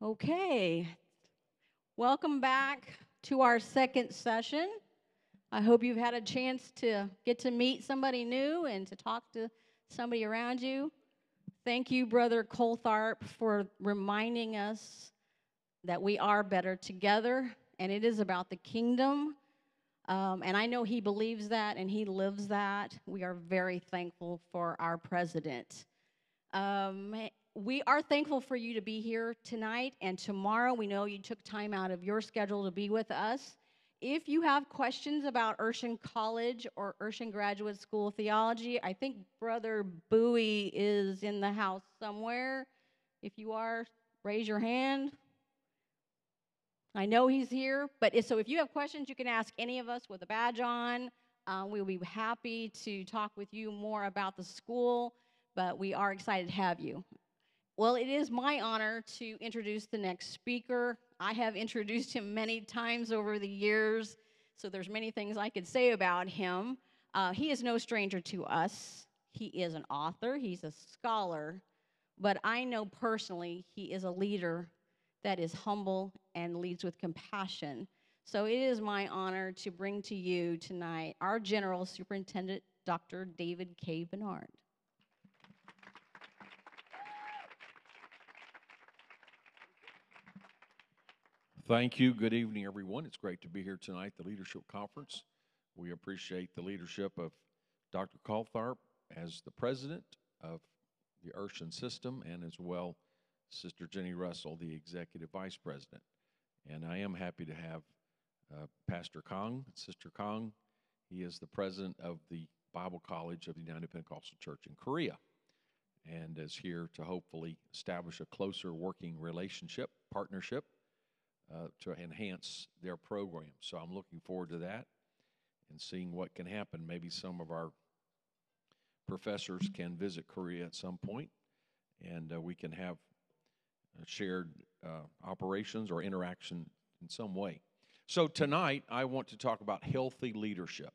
Okay. Welcome back to our second session. I hope you've had a chance to get to meet somebody new and to talk to somebody around you. Thank you, Brother Coltharp, for reminding us that we are better together and it is about the kingdom. Um, and I know he believes that and he lives that. We are very thankful for our president. Um, we are thankful for you to be here tonight and tomorrow. We know you took time out of your schedule to be with us. If you have questions about Urshan College or Urshan Graduate School of Theology, I think Brother Bowie is in the house somewhere. If you are, raise your hand. I know he's here, but so if you have questions, you can ask any of us with a badge on. Uh, we'll be happy to talk with you more about the school, but we are excited to have you. Well, it is my honor to introduce the next speaker. I have introduced him many times over the years, so there's many things I could say about him. Uh, he is no stranger to us. He is an author, he's a scholar, but I know personally he is a leader that is humble and leads with compassion. So it is my honor to bring to you tonight our General Superintendent, Dr. David K. Bernard. Thank you. Good evening, everyone. It's great to be here tonight, the Leadership Conference. We appreciate the leadership of Dr. Coltharp as the president of the Urshan system and as well Sister Jenny Russell, the executive vice president. And I am happy to have uh, Pastor Kong, Sister Kong. He is the president of the Bible College of the United Pentecostal Church in Korea and is here to hopefully establish a closer working relationship, partnership uh, to enhance their program. So I'm looking forward to that and seeing what can happen. Maybe some of our professors can visit Korea at some point, and uh, we can have shared uh, operations or interaction in some way. So tonight, I want to talk about healthy leadership.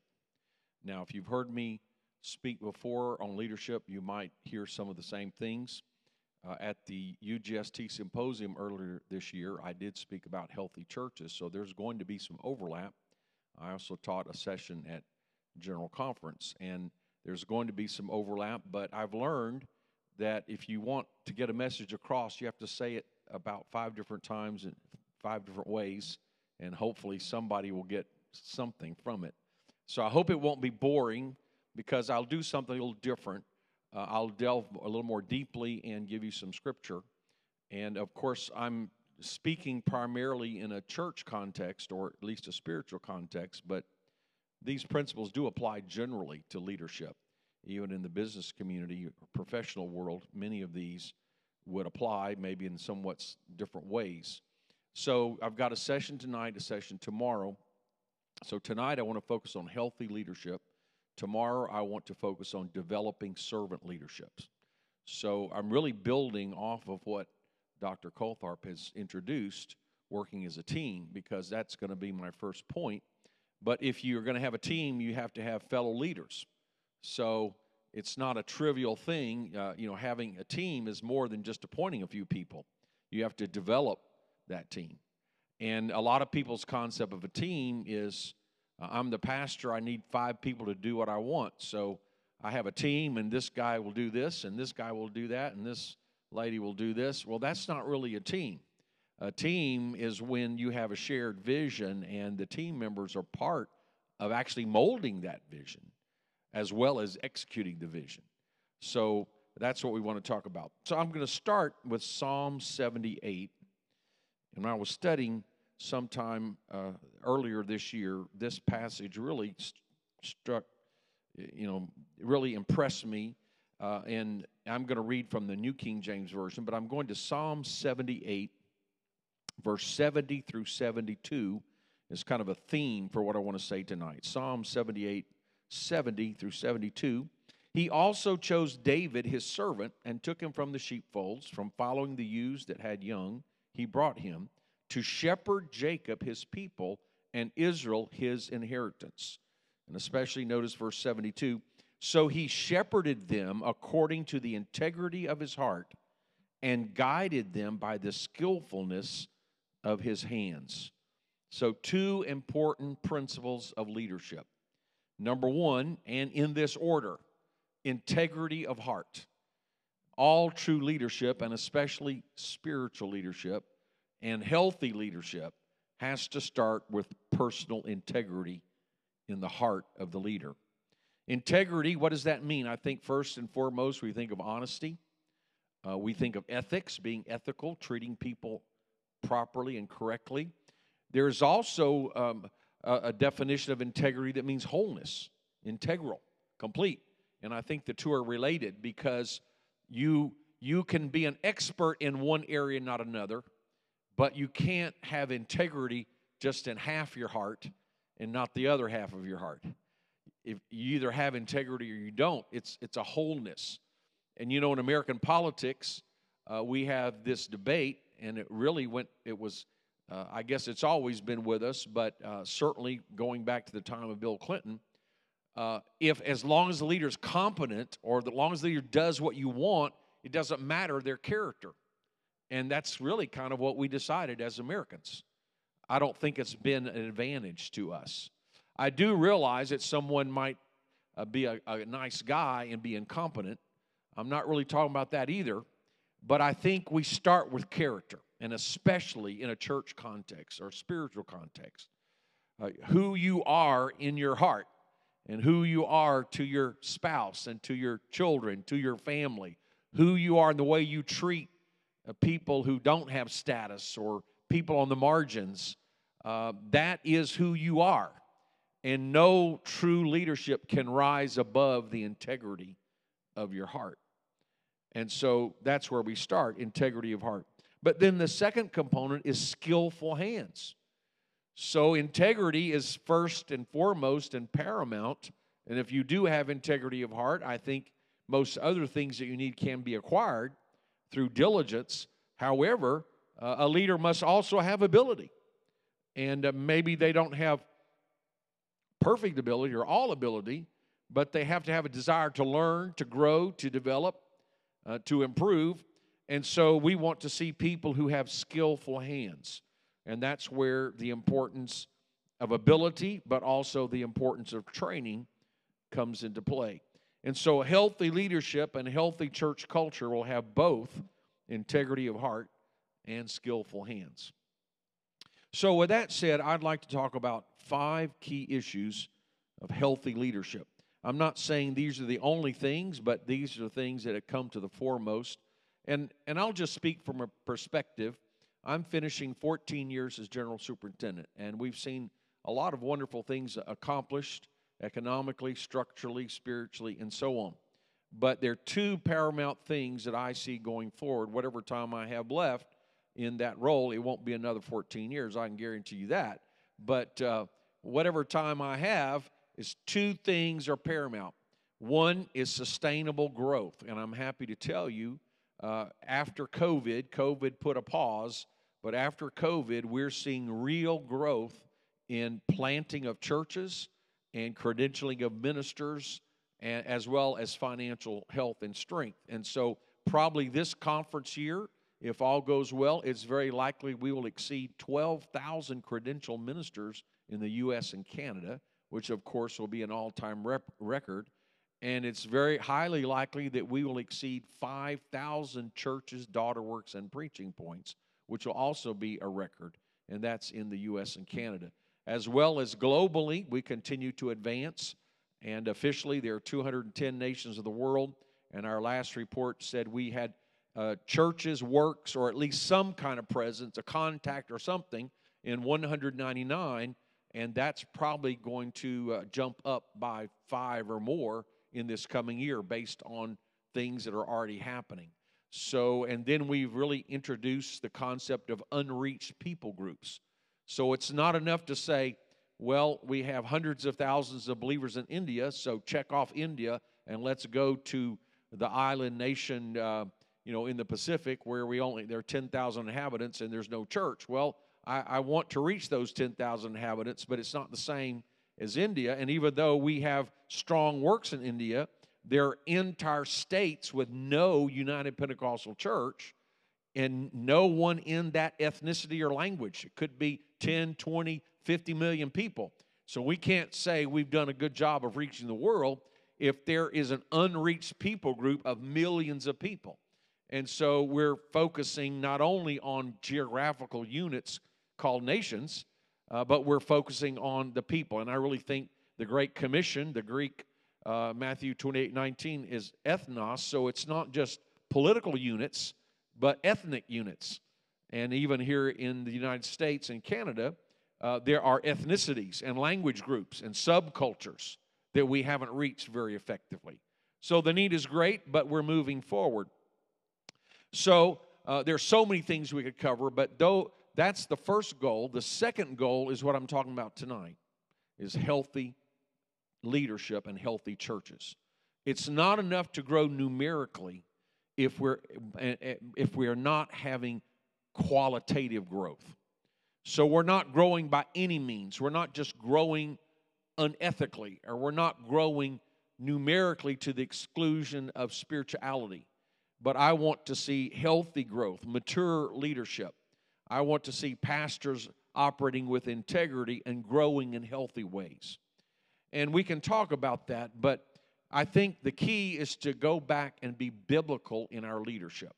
Now, if you've heard me speak before on leadership, you might hear some of the same things. Uh, at the UGST symposium earlier this year, I did speak about healthy churches, so there's going to be some overlap. I also taught a session at General Conference, and there's going to be some overlap, but I've learned that if you want to get a message across, you have to say it about five different times in five different ways, and hopefully somebody will get something from it. So I hope it won't be boring because I'll do something a little different uh, I'll delve a little more deeply and give you some scripture. And of course, I'm speaking primarily in a church context or at least a spiritual context, but these principles do apply generally to leadership. Even in the business community, professional world, many of these would apply, maybe in somewhat different ways. So I've got a session tonight, a session tomorrow. So tonight I want to focus on healthy leadership. Tomorrow, I want to focus on developing servant leaderships. So I'm really building off of what Dr. Coltharp has introduced, working as a team, because that's going to be my first point. But if you're going to have a team, you have to have fellow leaders. So it's not a trivial thing. Uh, you know, having a team is more than just appointing a few people. You have to develop that team. And a lot of people's concept of a team is uh, I'm the pastor, I need five people to do what I want. So I have a team, and this guy will do this, and this guy will do that, and this lady will do this. Well, that's not really a team. A team is when you have a shared vision, and the team members are part of actually molding that vision as well as executing the vision. So that's what we want to talk about. So I'm going to start with Psalm 78. And I was studying sometime uh, earlier this year, this passage really st- struck, you know, really impressed me. Uh, and I'm going to read from the New King James Version, but I'm going to Psalm 78, verse 70 through 72 is kind of a theme for what I want to say tonight. Psalm 78, 70 through 72. He also chose David, his servant, and took him from the sheepfolds, from following the ewes that had young. He brought him to shepherd Jacob, his people, and Israel, his inheritance. And especially notice verse 72 So he shepherded them according to the integrity of his heart and guided them by the skillfulness of his hands. So, two important principles of leadership. Number one, and in this order, integrity of heart. All true leadership, and especially spiritual leadership and healthy leadership, has to start with personal integrity in the heart of the leader. Integrity, what does that mean? I think first and foremost, we think of honesty. Uh, we think of ethics, being ethical, treating people properly and correctly. There's also um, a, a definition of integrity that means wholeness, integral, complete. And I think the two are related because you you can be an expert in one area, not another, but you can't have integrity just in half your heart and not the other half of your heart. If you either have integrity or you don't, it's it's a wholeness. And you know, in American politics, uh, we have this debate, and it really went. It was, uh, I guess, it's always been with us, but uh, certainly going back to the time of Bill Clinton. Uh, if as long as the leader is competent, or as long as the leader does what you want, it doesn't matter their character. And that's really kind of what we decided as Americans. I don't think it's been an advantage to us. I do realize that someone might uh, be a, a nice guy and be incompetent. I'm not really talking about that either, but I think we start with character, and especially in a church context or spiritual context. Uh, who you are in your heart, and who you are to your spouse, and to your children, to your family, who you are in the way you treat people who don't have status or people on the margins. Uh, that is who you are. And no true leadership can rise above the integrity of your heart. And so that's where we start integrity of heart. But then the second component is skillful hands. So integrity is first and foremost and paramount. And if you do have integrity of heart, I think most other things that you need can be acquired through diligence. However, uh, a leader must also have ability. And uh, maybe they don't have perfect ability or all ability, but they have to have a desire to learn, to grow, to develop, uh, to improve. And so we want to see people who have skillful hands. And that's where the importance of ability, but also the importance of training comes into play. And so, healthy leadership and healthy church culture will have both integrity of heart and skillful hands. So, with that said, I'd like to talk about five key issues of healthy leadership. I'm not saying these are the only things, but these are things that have come to the foremost. And, and I'll just speak from a perspective. I'm finishing 14 years as general superintendent, and we've seen a lot of wonderful things accomplished economically, structurally, spiritually, and so on. But there are two paramount things that I see going forward, whatever time I have left in that role. It won't be another 14 years, I can guarantee you that. But uh, whatever time I have, is two things are paramount. One is sustainable growth, and I'm happy to tell you, uh, after COVID, COVID put a pause, but after COVID, we're seeing real growth in planting of churches and credentialing of ministers, and, as well as financial health and strength. And so, probably this conference year, if all goes well, it's very likely we will exceed 12,000 credential ministers in the U.S. and Canada, which of course will be an all time rep- record. And it's very highly likely that we will exceed 5,000 churches, daughter works, and preaching points, which will also be a record. And that's in the U.S. and Canada as well as globally, we continue to advance. And officially, there are 210 nations of the world. And our last report said we had uh, churches, works, or at least some kind of presence, a contact or something in 199. And that's probably going to uh, jump up by five or more in this coming year based on things that are already happening. So, and then we've really introduced the concept of unreached people groups. So it's not enough to say, well, we have hundreds of thousands of believers in India, so check off India and let's go to the island nation, uh, you know, in the Pacific where we only there are 10,000 inhabitants and there's no church. Well, I, I want to reach those 10,000 inhabitants, but it's not the same as India. And even though we have strong works in India, there are entire states with no United Pentecostal Church. and no one in that ethnicity or language. It could be 10, 20, 50 million people. So we can't say we've done a good job of reaching the world if there is an unreached people group of millions of people. And so we're focusing not only on geographical units called nations, uh, but we're focusing on the people. And I really think the Great Commission, the Greek uh, Matthew 28 19, is ethnos. So it's not just political units, but ethnic units. And even here in the United States and Canada, uh, there are ethnicities and language groups and subcultures that we haven't reached very effectively. So the need is great, but we're moving forward. So uh, there's so many things we could cover, but though that's the first goal, the second goal is what I'm talking about tonight: is healthy leadership and healthy churches. It's not enough to grow numerically if we're if we are not having qualitative growth. So we're not growing by any means. We're not just growing unethically or we're not growing numerically to the exclusion of spirituality. But I want to see healthy growth, mature leadership. I want to see pastors operating with integrity and growing in healthy ways. And we can talk about that, but I think the key is to go back and be biblical in our leadership.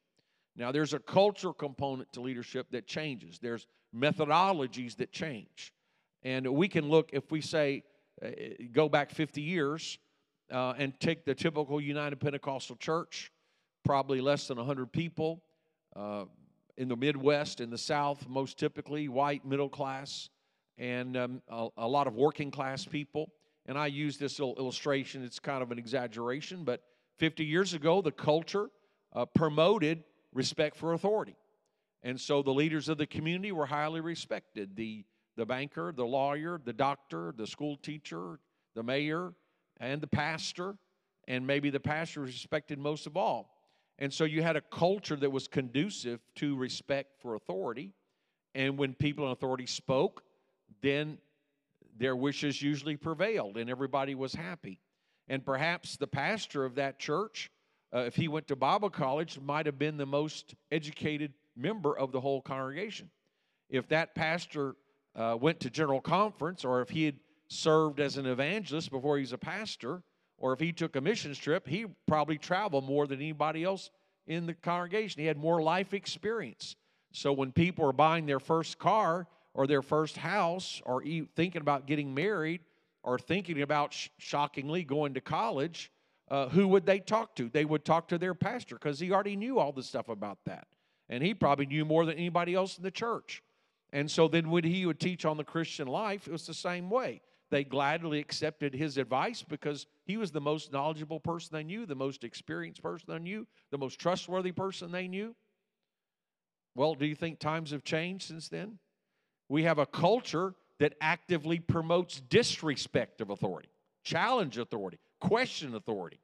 Now, there's a cultural component to leadership that changes, there's methodologies that change. And we can look, if we say, uh, go back 50 years uh, and take the typical United Pentecostal church, probably less than 100 people uh, in the Midwest, in the South, most typically white, middle class, and um, a, a lot of working class people. And I use this little illustration, it's kind of an exaggeration, but 50 years ago, the culture uh, promoted respect for authority. And so the leaders of the community were highly respected. The, the banker, the lawyer, the doctor, the school teacher, the mayor, and the pastor, and maybe the pastor was respected most of all. And so you had a culture that was conducive to respect for authority. And when people in authority spoke, then their wishes usually prevailed and everybody was happy. And perhaps the pastor of that church, uh, if he went to Bible college, might have been the most educated member of the whole congregation. If that pastor uh, went to general conference or if he had served as an evangelist before he was a pastor, or if he took a missions trip, he probably traveled more than anybody else in the congregation. He had more life experience. So when people are buying their first car, or their first house or thinking about getting married or thinking about sh- shockingly going to college, uh, who would they talk to? They would talk to their pastor because he already knew all the stuff about that. And he probably knew more than anybody else in the church. And so then when he would teach on the Christian life, it was the same way. They gladly accepted his advice because he was the most knowledgeable person they knew, the most experienced person they knew, the most trustworthy person they knew. Well, do you think times have changed since then? We have a culture that actively promotes disrespect of authority, challenge authority, question authority.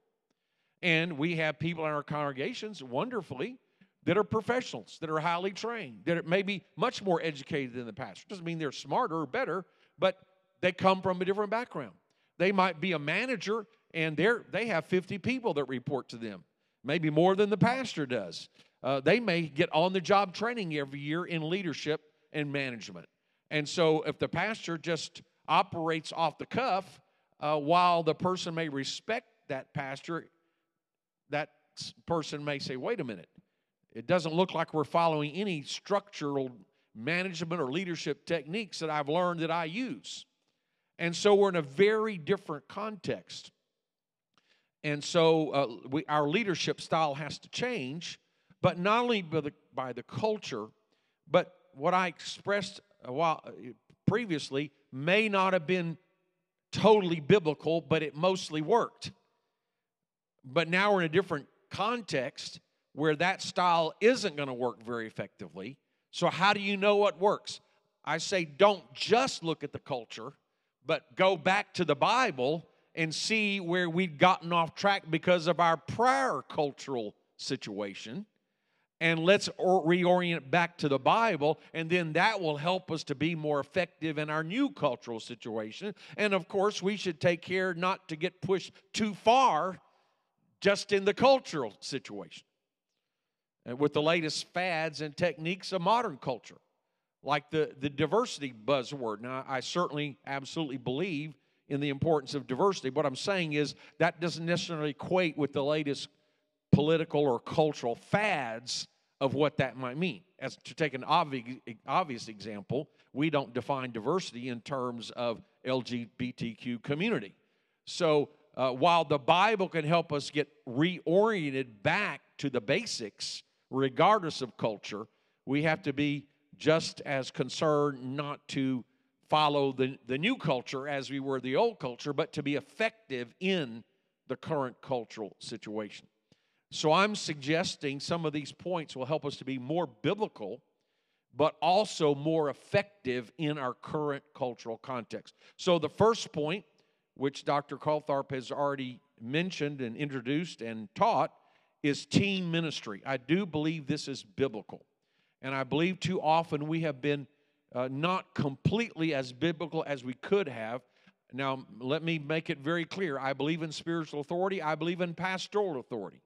And we have people in our congregations, wonderfully, that are professionals, that are highly trained, that are maybe much more educated than the pastor. Doesn't mean they're smarter or better, but they come from a different background. They might be a manager and they're, they have 50 people that report to them, maybe more than the pastor does. Uh, they may get on the job training every year in leadership and management. And so if the pastor just operates off the cuff, uh, while the person may respect that pastor, that person may say, wait a minute, it doesn't look like we're following any structural management or leadership techniques that I've learned that I use. And so we're in a very different context. And so uh, we, our leadership style has to change, but not only by the, by the culture, but what I expressed a while uh, previously may not have been totally biblical, but it mostly worked. But now we're in a different context where that style isn't going to work very effectively. So, how do you know what works? I say, don't just look at the culture, but go back to the Bible and see where we'd gotten off track because of our prior cultural situation and let's reorient back to the Bible, and then that will help us to be more effective in our new cultural situation. And of course, we should take care not to get pushed too far just in the cultural situation. uh, with the latest fads and techniques of modern culture, like the, the diversity buzzword. Now, I certainly absolutely believe in the importance of diversity. What I'm saying is that doesn't necessarily equate with the latest political or cultural fads of what that might mean. As to take an obvious, obvious example, we don't define diversity in terms of LGBTQ community. So uh, while the Bible can help us get reoriented back to the basics, regardless of culture, we have to be just as concerned not to follow the, the new culture as we were the old culture, but to be effective in the current cultural situation. So I'm suggesting some of these points will help us to be more biblical, but also more effective in our current cultural context. So the first point which Dr. Coltharp has already mentioned and introduced and taught, is team ministry. I do believe this is biblical. And I believe too often we have been uh, not completely as biblical as we could have. Now, let me make it very clear. I believe in spiritual authority, I believe in pastoral authority.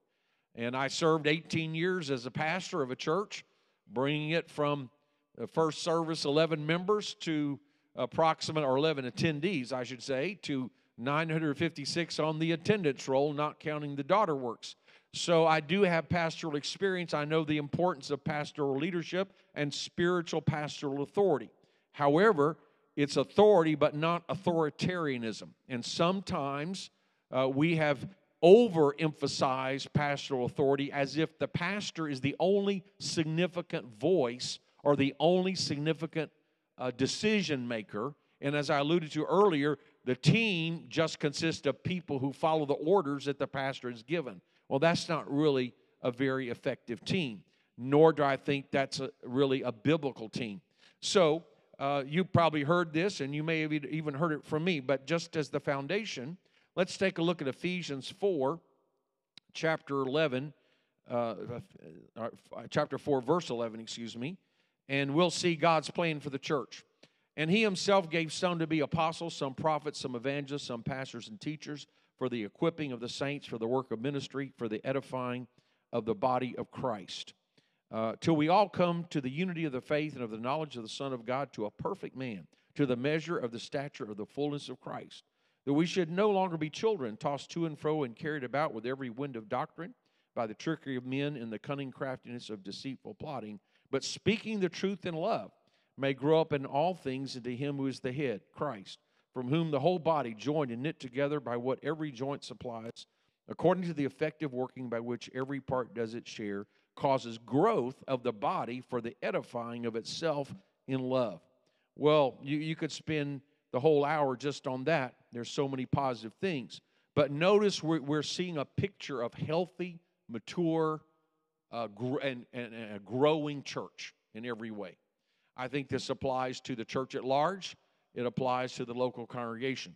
And I served 18 years as a pastor of a church, bringing it from the first service 11 members to approximate, or 11 attendees, I should say, to 956 on the attendance roll, not counting the daughter works. So I do have pastoral experience. I know the importance of pastoral leadership and spiritual pastoral authority. However, it's authority, but not authoritarianism. And sometimes uh, we have overemphasized pastoral authority as if the pastor is the only significant voice or the only significant uh, decision maker. And as I alluded to earlier, the team just consists of people who follow the orders that the pastor has given. Well, that's not really a very effective team, nor do I think that's a, really a biblical team. So, uh, you probably heard this, and you may have even heard it from me, but just as the foundation, let's take a look at Ephesians 4, chapter 11, uh, uh, uh chapter 4, verse 11, excuse me, and we'll see God's plan for the church. And he himself gave some to be apostles, some prophets, some evangelists, some pastors and teachers for the equipping of the saints, for the work of ministry, for the edifying of the body of Christ. Uh, till we all come to the unity of the faith and of the knowledge of the Son of God, to a perfect man, to the measure of the stature of the fullness of Christ, that we should no longer be children, tossed to and fro and carried about with every wind of doctrine by the trickery of men and the cunning craftiness of deceitful plotting, but speaking the truth in love may grow up in all things into him who is the head, Christ, from whom the whole body, joined and knit together by what every joint supplies, according to the effective working by which every part does its share, causes growth of the body for the edifying of itself in love. Well, you, you could spend the whole hour just on that. There's so many positive things. But notice we're, we're seeing a picture of healthy, mature, uh, gr- and, and, and a growing church in every way. I think this applies to the church at large, it applies to the local congregation.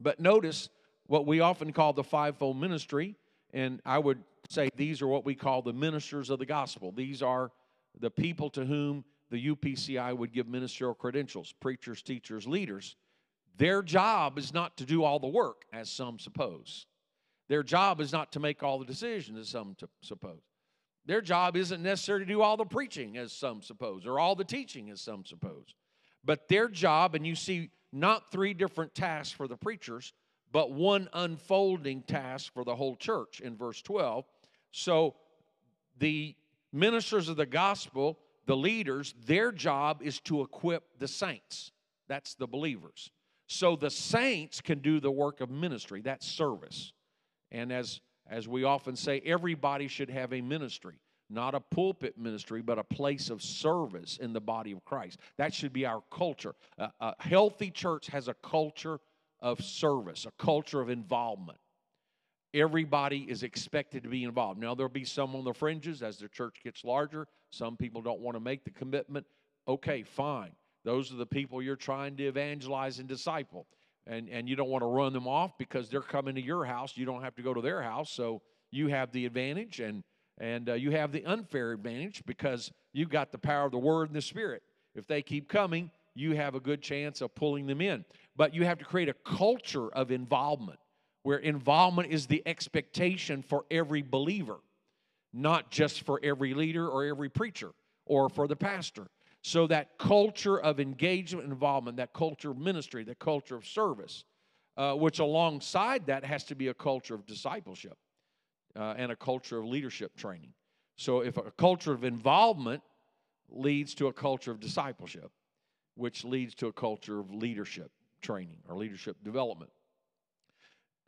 But notice what we often call the fivefold ministry, and I would say these are what we call the ministers of the gospel. These are the people to whom the UPCI would give ministerial credentials preachers, teachers, leaders. Their job is not to do all the work, as some suppose. Their job is not to make all the decisions, as some suppose. Their job isn't necessarily to do all the preaching, as some suppose, or all the teaching, as some suppose. But their job, and you see not three different tasks for the preachers, but one unfolding task for the whole church in verse 12. So the ministers of the gospel, the leaders, their job is to equip the saints. That's the believers. So the saints can do the work of ministry, that's service. And as as we often say, everybody should have a ministry, not a pulpit ministry, but a place of service in the body of Christ. That should be our culture. A healthy church has a culture of service, a culture of involvement. Everybody is expected to be involved. Now, there'll be some on the fringes as the church gets larger. Some people don't want to make the commitment. Okay, fine. Those are the people you're trying to evangelize and disciple and, and you don't want to run them off because they're coming to your house. You don't have to go to their house. So you have the advantage and, and uh, you have the unfair advantage because you've got the power of the Word and the Spirit. If they keep coming, you have a good chance of pulling them in. But you have to create a culture of involvement where involvement is the expectation for every believer. not just for every leader or every preacher or for the pastor. So, that culture of engagement and involvement, that culture of ministry, that culture of service, uh, which alongside that has to be a culture of discipleship uh, and a culture of leadership training. So, if a culture of involvement leads to a culture of discipleship, which leads to a culture of leadership training or leadership development.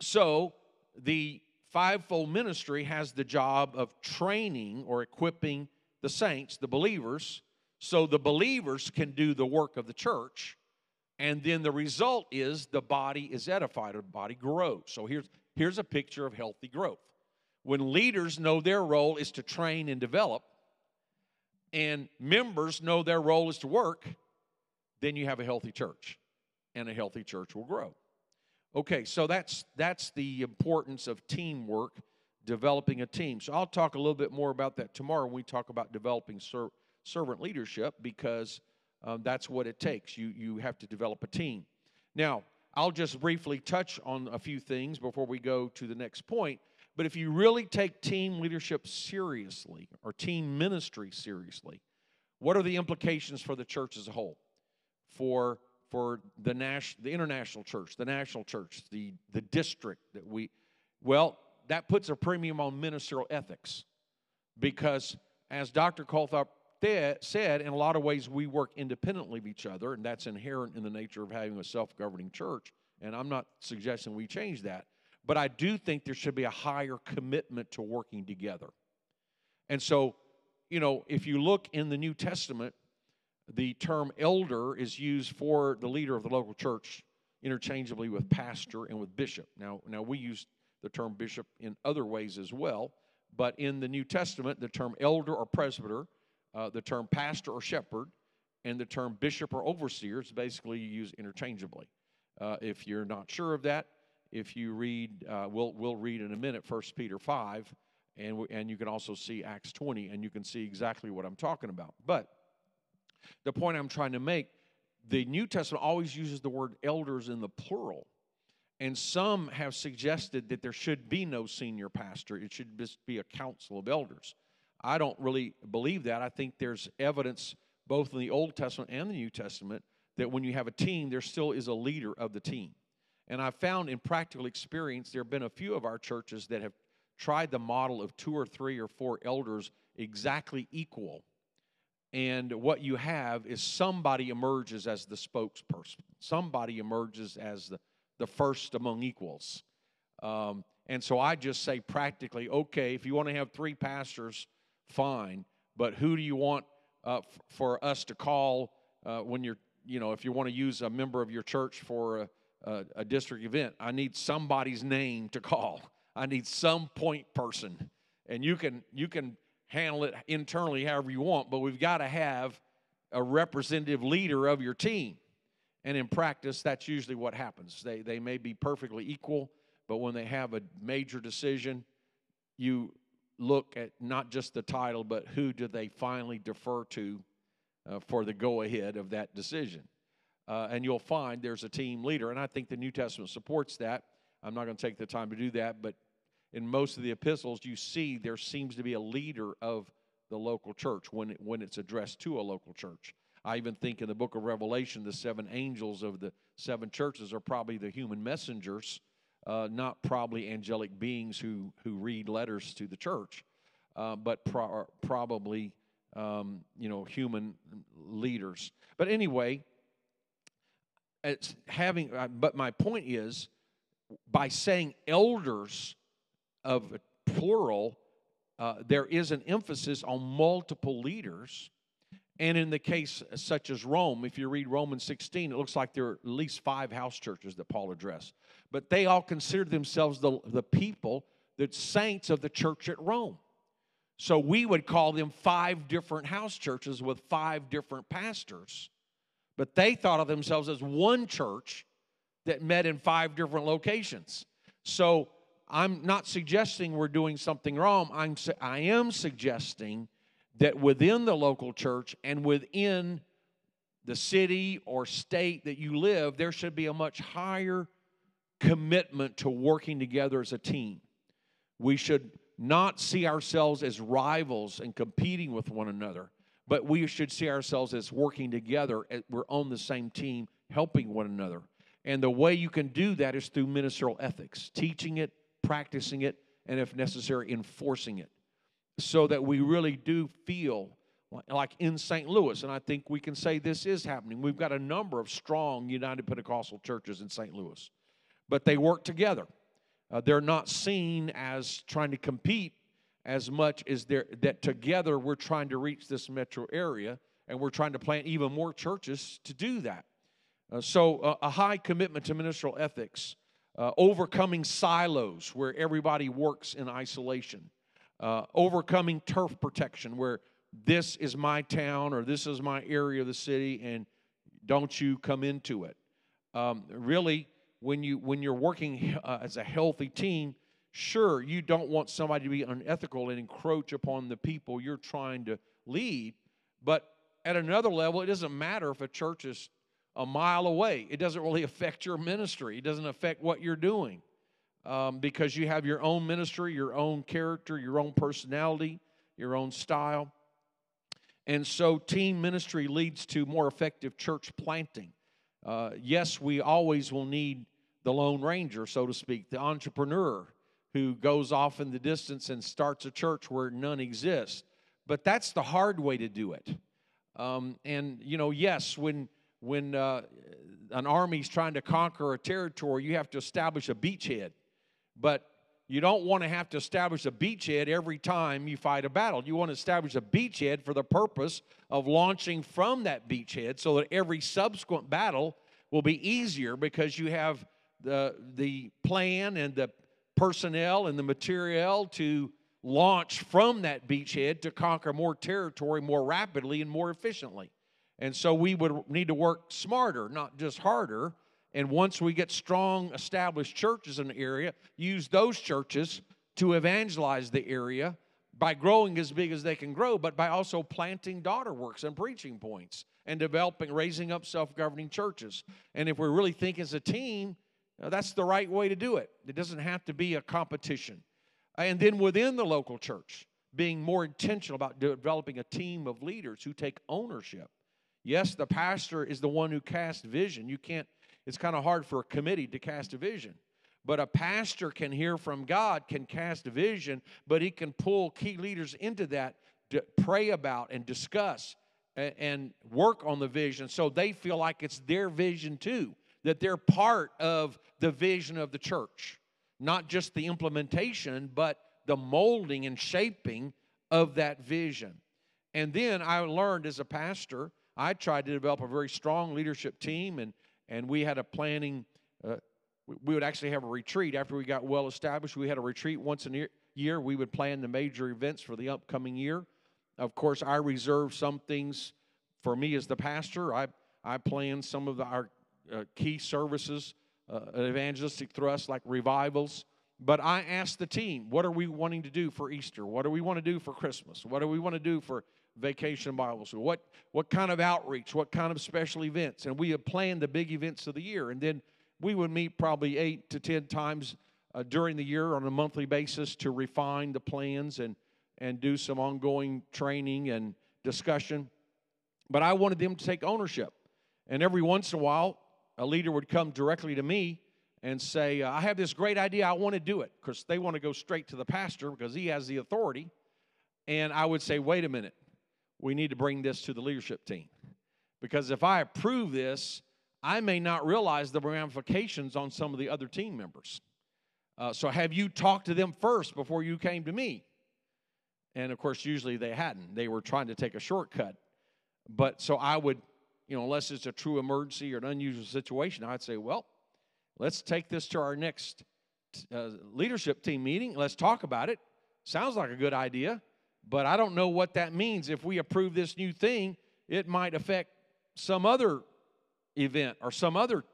So, the fivefold ministry has the job of training or equipping the saints, the believers, so the believers can do the work of the church. And then the result is the body is edified, or the body grows. So here's, here's a picture of healthy growth. When leaders know their role is to train and develop, and members know their role is to work, then you have a healthy church, and a healthy church will grow. Okay, so that's that's the importance of teamwork, developing a team. So I'll talk a little bit more about that tomorrow when we talk about developing ser- servant leadership because um, that's what it takes. You you have to develop a team. Now I'll just briefly touch on a few things before we go to the next point. But if you really take team leadership seriously or team ministry seriously, what are the implications for the church as a whole? For for the national the international church, the national church, the the district that we well, that puts a premium on ministerial ethics. Because as Dr. Said, in a lot of ways we work independently of each other, and that's inherent in the nature of having a self-governing church. And I'm not suggesting we change that. But I do think there should be a higher commitment to working together. And so, you know, if you look in the New Testament, the term elder is used for the leader of the local church interchangeably with pastor and with bishop. Now, now we use the term bishop in other ways as well, but in the New Testament, the term elder or presbyter, uh, the term pastor or shepherd, and the term bishop or overseer is basically used interchangeably. Uh, if you're not sure of that, if you read, uh, we'll, we'll read in a minute 1 Peter 5, and, and you can also see Acts 20, and you can see exactly what I'm talking about. But the point I'm trying to make, the New Testament always uses the word elders in the plural. And some have suggested that there should be no senior pastor, it should just be a council of elders. I don't really believe that. I think there's evidence both in the Old Testament and the New Testament that when you have a team, there still is a leader of the team. And I've found in practical experience, there have been a few of our churches that have tried the model of two or three or four elders exactly equal and what you have is somebody emerges as the spokesperson somebody emerges as the, the first among equals um, and so i just say practically okay if you want to have three pastors fine but who do you want uh, f- for us to call uh, when you're you know if you want to use a member of your church for a, a, a district event i need somebody's name to call i need some point person and you can you can handle it internally however you want, but we've got to have a representative leader of your team. And in practice, that's usually what happens. They, they may be perfectly equal, but when they have a major decision, you look at not just the title, but who do they finally defer to uh, for the go ahead of that decision. Uh, and you'll find there's a team leader. And I think the New Testament supports that. I'm not going to take the time to do that, but in most of the epistles, you see there seems to be a leader of the local church when, it, when it's addressed to a local church. I even think in the book of Revelation, the seven angels of the seven churches are probably the human messengers, uh, not probably angelic beings who, who read letters to the church, uh, but pro- probably um, you know human leaders. But anyway, it's having. Uh, but my point is, by saying elders of plural, uh, there is an emphasis on multiple leaders. And in the case uh, such as Rome, if you read Romans 16, it looks like there are at least five house churches that Paul addressed. But they all considered themselves the, the people, the saints of the church at Rome. So we would call them five different house churches with five different pastors. But they thought of themselves as one church that met in five different locations. So I'm not suggesting we're doing something wrong. I'm, I am suggesting that within the local church and within the city or state that you live, there should be a much higher commitment to working together as a team. We should not see ourselves as rivals and competing with one another, but we should see ourselves as working together. We're on the same team, helping one another. And the way you can do that is through ministerial ethics, teaching it, practicing it, and if necessary, enforcing it, so that we really do feel like in St. Louis. And I think we can say this is happening. We've got a number of strong United Pentecostal churches in St. Louis, but they work together. Uh, they're not seen as trying to compete as much as that together we're trying to reach this metro area and we're trying to plant even more churches to do that. Uh, so, uh, a high commitment to ministerial ethics, uh, overcoming silos where everybody works in isolation, uh, overcoming turf protection where this is my town or this is my area of the city and don't you come into it. Um, really, when you when you're working uh, as a healthy team sure you don't want somebody to be unethical and encroach upon the people you're trying to lead but at another level it doesn't matter if a church is a mile away. It doesn't really affect your ministry. It doesn't affect what you're doing um, because you have your own ministry your own character your own personality your own style and so team ministry leads to more effective church planting uh, yes we always will need the Lone Ranger, so to speak, the entrepreneur who goes off in the distance and starts a church where none exists. But that's the hard way to do it. Um, and you know, yes, when when uh, an army's trying to conquer a territory, you have to establish a beachhead. But you don't want to have to establish a beachhead every time you fight a battle. You want to establish a beachhead for the purpose of launching from that beachhead so that every subsequent battle will be easier because you have the, the plan and the personnel and the materiel to launch from that beachhead to conquer more territory more rapidly and more efficiently. And so we would need to work smarter, not just harder. And once we get strong, established churches in the area, use those churches to evangelize the area by growing as big as they can grow, but by also planting daughter works and preaching points and developing, raising up self governing churches. And if we really think as a team, uh, that's the right way to do it. It doesn't have to be a competition. And then within the local church, being more intentional about developing a team of leaders who take ownership. Yes, the pastor is the one who casts vision. You can't, it's kind of hard for a committee to cast a vision. But a pastor can hear from God, can cast a vision, but he can pull key leaders into that to pray about and discuss and work on the vision so they feel like it's their vision too that they're part of the vision of the church, not just the implementation, but the molding and shaping of that vision. And then I learned as a pastor, I tried to develop a very strong leadership team, and, and we had a planning. Uh, we would actually have a retreat after we got well established. We had a retreat once a year. We would plan the major events for the upcoming year. Of course, I reserve some things for me as the pastor. I I plan some of the, our uh, key services, uh, evangelistic thrusts like revivals. But I asked the team, what are we wanting to do for Easter? What do we want to do for Christmas? What do we want to do for vacation Bible school? What, what kind of outreach? What kind of special events? And we have planned the big events of the year. And then we would meet probably eight to 10 times uh, during the year on a monthly basis to refine the plans and, and do some ongoing training and discussion. But I wanted them to take ownership. And every once in a while, a leader would come directly to me and say, I have this great idea, I want to do it. Because they want to go straight to the pastor because he has the authority. And I would say, wait a minute, we need to bring this to the leadership team. Because if I approve this, I may not realize the ramifications on some of the other team members. Uh, so have you talked to them first before you came to me? And of course, usually they hadn't. They were trying to take a shortcut. But so I would you know, unless it's a true emergency or an unusual situation, I'd say, well, let's take this to our next uh, leadership team meeting. Let's talk about it. Sounds like a good idea, but I don't know what that means. If we approve this new thing, it might affect some other event or some other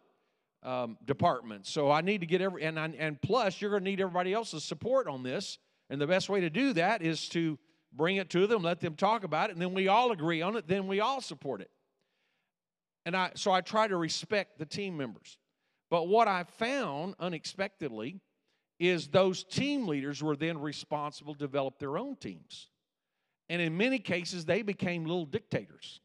um, department. So I need to get every, and, and plus, you're going to need everybody else's support on this. And the best way to do that is to bring it to them, let them talk about it, and then we all agree on it, then we all support it. And I, so I try to respect the team members. But what I found unexpectedly is those team leaders were then responsible to develop their own teams. And in many cases, they became little dictators.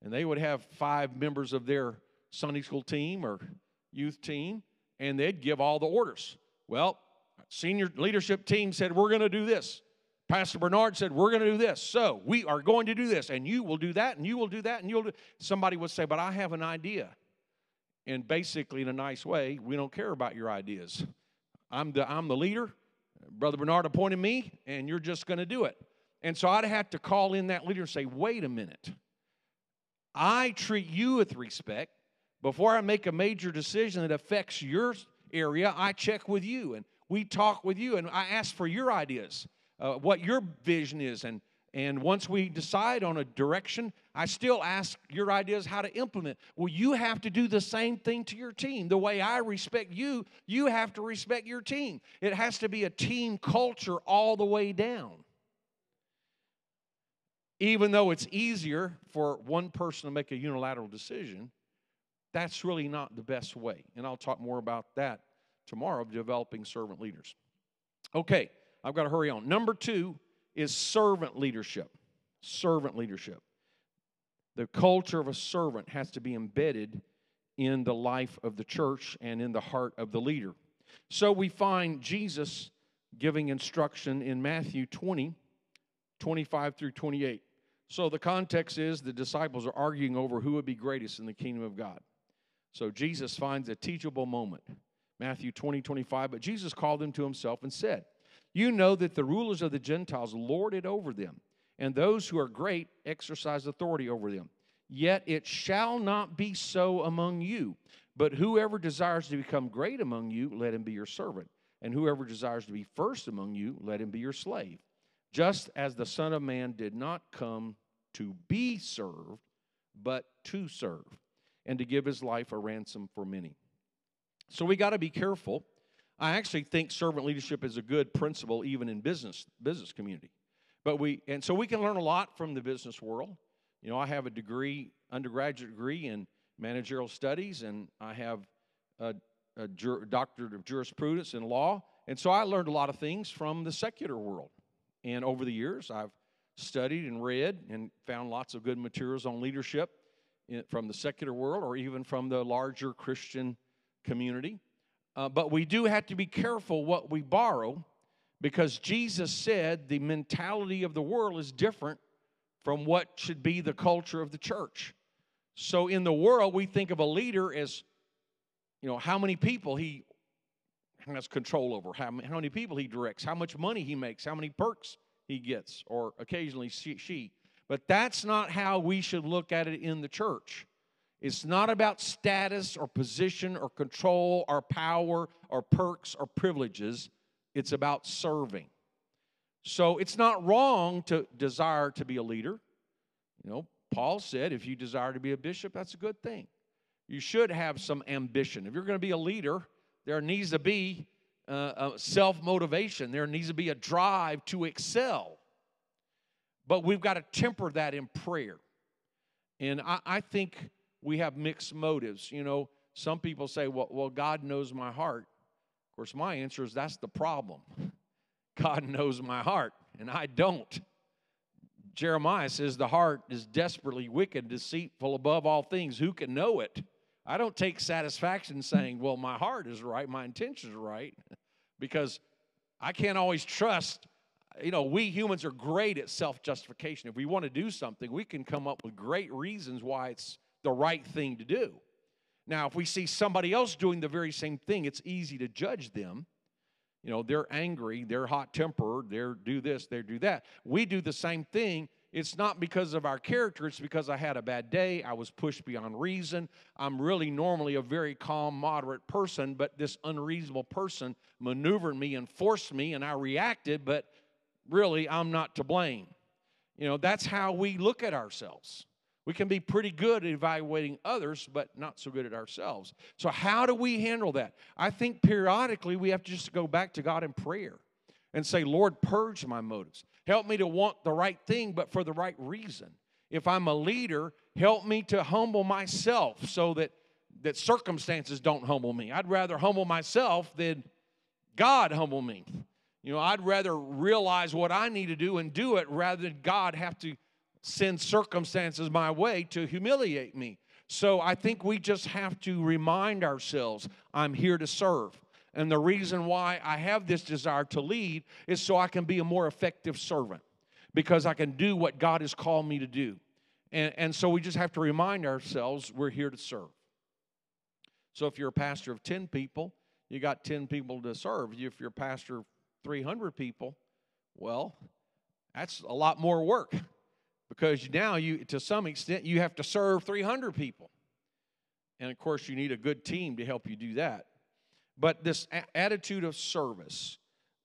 And they would have five members of their Sunday school team or youth team, and they'd give all the orders. Well, senior leadership team said, We're going to do this. Pastor Bernard said, We're going to do this. So we are going to do this, and you will do that, and you will do that, and you'll do. Somebody would say, But I have an idea. And basically, in a nice way, we don't care about your ideas. I'm the, I'm the leader. Brother Bernard appointed me, and you're just going to do it. And so I'd have to call in that leader and say, Wait a minute. I treat you with respect. Before I make a major decision that affects your area, I check with you and we talk with you and I ask for your ideas, uh, what your vision is. And, and once we decide on a direction, I still ask your ideas how to implement. Well, you have to do the same thing to your team. The way I respect you, you have to respect your team. It has to be a team culture all the way down even though it's easier for one person to make a unilateral decision, that's really not the best way. And I'll talk more about that tomorrow of developing servant leaders. Okay, I've got to hurry on. Number two is servant leadership. Servant leadership. The culture of a servant has to be embedded in the life of the church and in the heart of the leader. So we find Jesus giving instruction in Matthew 20, 25 through 28. So the context is the disciples are arguing over who would be greatest in the kingdom of God. So Jesus finds a teachable moment. Matthew 20, 25. But Jesus called them to himself and said, You know that the rulers of the Gentiles lord it over them, and those who are great exercise authority over them. Yet it shall not be so among you. But whoever desires to become great among you, let him be your servant. And whoever desires to be first among you, let him be your slave. Just as the Son of Man did not come to be served, but to serve and to give his life a ransom for many. So we got to be careful. I actually think servant leadership is a good principle even in business business community. But we and so we can learn a lot from the business world. You know, I have a degree, undergraduate degree in managerial studies, and I have a, a jur, doctorate of jurisprudence in law. And so I learned a lot of things from the secular world. And over the years, I've studied and read and found lots of good materials on leadership from the secular world or even from the larger Christian community. Uh, but we do have to be careful what we borrow because Jesus said the mentality of the world is different from what should be the culture of the church. So in the world, we think of a leader as, you know, how many people he has control over, how, how many people he directs, how much money he makes, how many perks he gets, or occasionally she, she. But that's not how we should look at it in the church. It's not about status or position or control or power or perks or privileges. It's about serving. So it's not wrong to desire to be a leader. You know, Paul said if you desire to be a bishop, that's a good thing. You should have some ambition. If you're going to be a leader, there needs to be uh, self motivation, there needs to be a drive to excel. But we've got to temper that in prayer. And I, I think we have mixed motives. You know, some people say, well, well, God knows my heart. Of course, my answer is that's the problem. God knows my heart, and I don't. Jeremiah says the heart is desperately wicked, deceitful above all things. Who can know it? I don't take satisfaction saying, well, my heart is right, my intentions are right, because I can't always trust you know, we humans are great at self justification. If we want to do something, we can come up with great reasons why it's the right thing to do. Now, if we see somebody else doing the very same thing, it's easy to judge them. You know, they're angry, they're hot tempered, they're do this, they do that. We do the same thing. It's not because of our character, it's because I had a bad day, I was pushed beyond reason. I'm really normally a very calm, moderate person, but this unreasonable person maneuvered me and forced me, and I reacted, but really I'm not to blame. You know, that's how we look at ourselves. We can be pretty good at evaluating others, but not so good at ourselves. So, how do we handle that? I think periodically we have to just go back to God in prayer and say, Lord, purge my motives. Help me to want the right thing, but for the right reason. If I'm a leader, help me to humble myself so that, that circumstances don't humble me. I'd rather humble myself than God humble me. You know, I'd rather realize what I need to do and do it rather than God have to send circumstances my way to humiliate me. So I think we just have to remind ourselves I'm here to serve. And the reason why I have this desire to lead is so I can be a more effective servant because I can do what God has called me to do. And, and so we just have to remind ourselves we're here to serve. So if you're a pastor of 10 people, you got 10 people to serve. If you're a pastor of 300 people, well, that's a lot more work because now you to some extent you have to serve 300 people. And of course you need a good team to help you do that. But this a- attitude of service,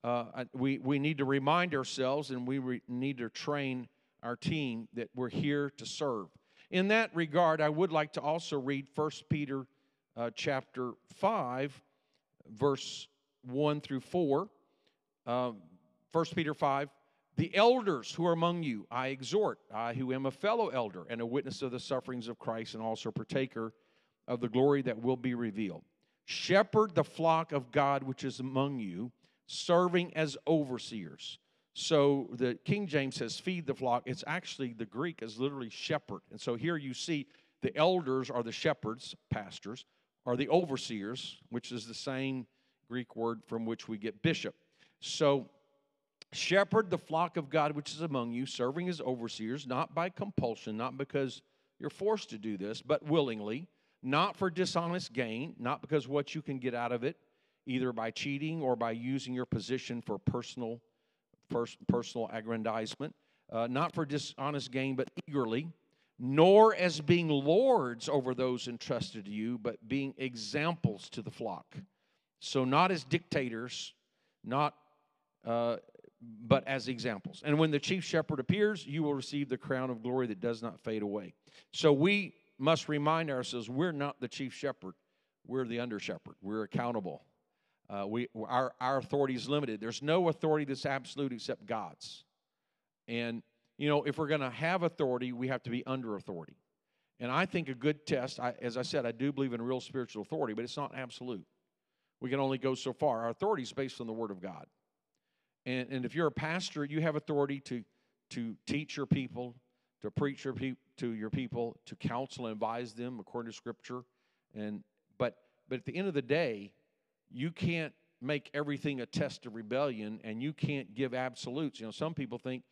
uh, we, we need to remind ourselves and we re- need to train our team that we're here to serve. In that regard, I would like to also read 1 Peter uh, chapter 5, verse 1 through 4. Um, 1 Peter 5, the elders who are among you, I exhort, I who am a fellow elder and a witness of the sufferings of Christ and also partaker of the glory that will be revealed. Shepherd the flock of God which is among you, serving as overseers. So the King James says, feed the flock. It's actually, the Greek is literally shepherd. And so here you see the elders are the shepherds, pastors, are the overseers, which is the same Greek word from which we get bishop. So shepherd the flock of God which is among you, serving as overseers, not by compulsion, not because you're forced to do this, but willingly, not for dishonest gain, not because what you can get out of it, either by cheating or by using your position for personal personal aggrandizement, uh, not for dishonest gain, but eagerly, nor as being lords over those entrusted to you, but being examples to the flock. So, not as dictators, not uh, but as examples. And when the chief shepherd appears, you will receive the crown of glory that does not fade away. So we must remind ourselves we're not the chief shepherd, we're the under shepherd. We're accountable. Uh, we, our, our authority is limited. There's no authority that's absolute except God's. And, you know, if we're going to have authority, we have to be under authority. And I think a good test, I, as I said, I do believe in real spiritual authority, but it's not absolute. We can only go so far. Our authority is based on the Word of God. And, and if you're a pastor, you have authority to, to teach your people, to preach your pe- to your people, to counsel and advise them according to Scripture. And but but at the end of the day, you can't make everything a test of rebellion, and you can't give absolutes. You know, some people think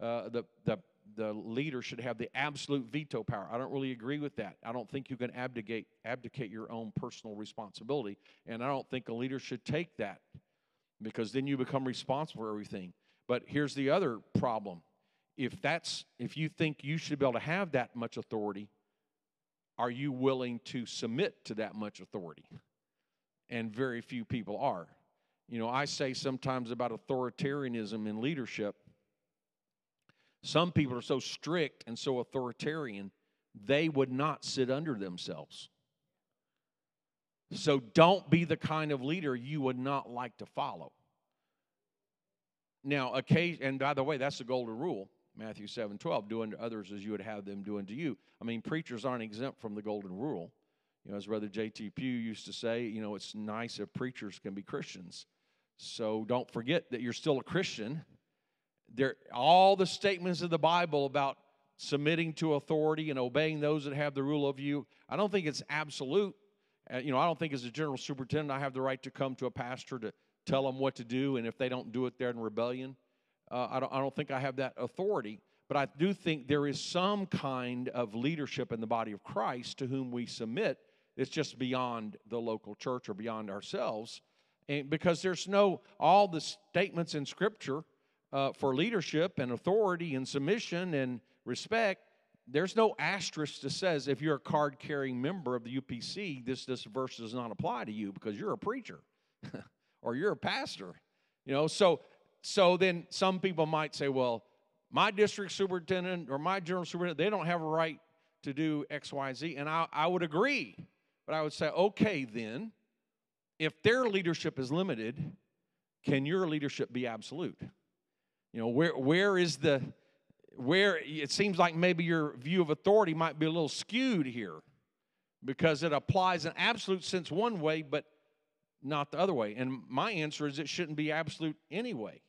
uh, the the the leader should have the absolute veto power. I don't really agree with that. I don't think you can abdicate abdicate your own personal responsibility, and I don't think a leader should take that because then you become responsible for everything. But here's the other problem. If that's if you think you should be able to have that much authority, are you willing to submit to that much authority? And very few people are. You know, I say sometimes about authoritarianism in leadership. Some people are so strict and so authoritarian, they would not sit under themselves. So don't be the kind of leader you would not like to follow. Now, occasion, and by the way, that's the golden rule, Matthew 7 12, doing to others as you would have them doing to you. I mean, preachers aren't exempt from the golden rule. You know, as Brother J.T. Pugh used to say, you know, it's nice if preachers can be Christians. So don't forget that you're still a Christian. There, all the statements of the Bible about submitting to authority and obeying those that have the rule of you, I don't think it's absolute. Uh, you know, I don't think as a general superintendent I have the right to come to a pastor to tell them what to do, and if they don't do it, they're in rebellion. Uh, I, don't, I don't think I have that authority, but I do think there is some kind of leadership in the body of Christ to whom we submit. It's just beyond the local church or beyond ourselves. And because there's no, all the statements in Scripture uh, for leadership and authority and submission and respect there's no asterisk that says if you're a card carrying member of the UPC, this, this verse does not apply to you because you're a preacher or you're a pastor. You know, so so then some people might say, well, my district superintendent or my general superintendent, they don't have a right to do X, Y, Z. And I, I would agree. But I would say, okay, then, if their leadership is limited, can your leadership be absolute? You know, where where is the where it seems like maybe your view of authority might be a little skewed here because it applies in absolute sense one way, but not the other way. And my answer is it shouldn't be absolute anyway.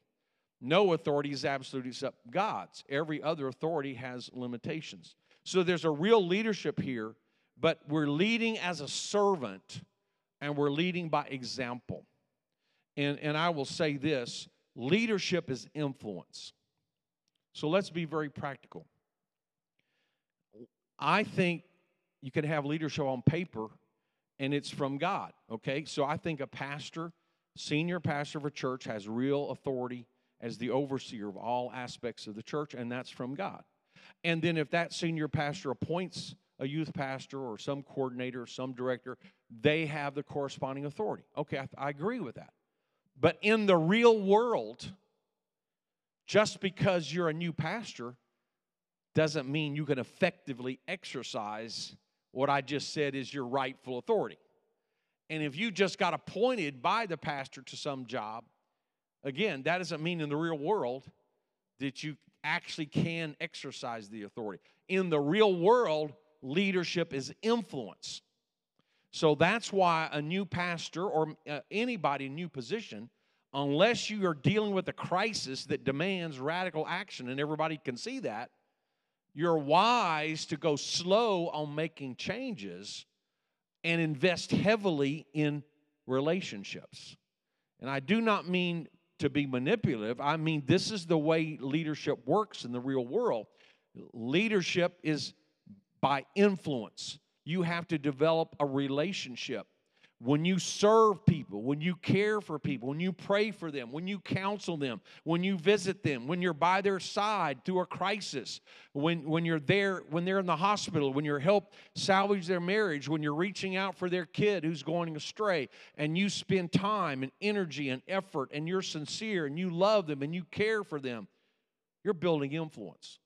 No authority is absolute except God's. Every other authority has limitations. So there's a real leadership here, but we're leading as a servant and we're leading by example. And, and I will say this leadership is influence. So let's be very practical. I think you can have leadership on paper and it's from God, okay? So I think a pastor, senior pastor of a church, has real authority as the overseer of all aspects of the church, and that's from God. And then if that senior pastor appoints a youth pastor or some coordinator, or some director, they have the corresponding authority. Okay, I, I agree with that. But in the real world, just because you're a new pastor doesn't mean you can effectively exercise what I just said is your rightful authority. And if you just got appointed by the pastor to some job, again, that doesn't mean in the real world that you actually can exercise the authority. In the real world, leadership is influence. So that's why a new pastor or uh, anybody in new position, unless you are dealing with a crisis that demands radical action, and everybody can see that, you're wise to go slow on making changes and invest heavily in relationships. And I do not mean to be manipulative, I mean this is the way leadership works in the real world. Leadership is by influence. You have to develop a relationship when you serve people, when you care for people, when you pray for them, when you counsel them, when you visit them, when you're by their side through a crisis, when, when you're there, when they're in the hospital, when you're help salvage their marriage, when you're reaching out for their kid who's going astray, and you spend time and energy and effort, and you're sincere and you love them and you care for them, you're building influence.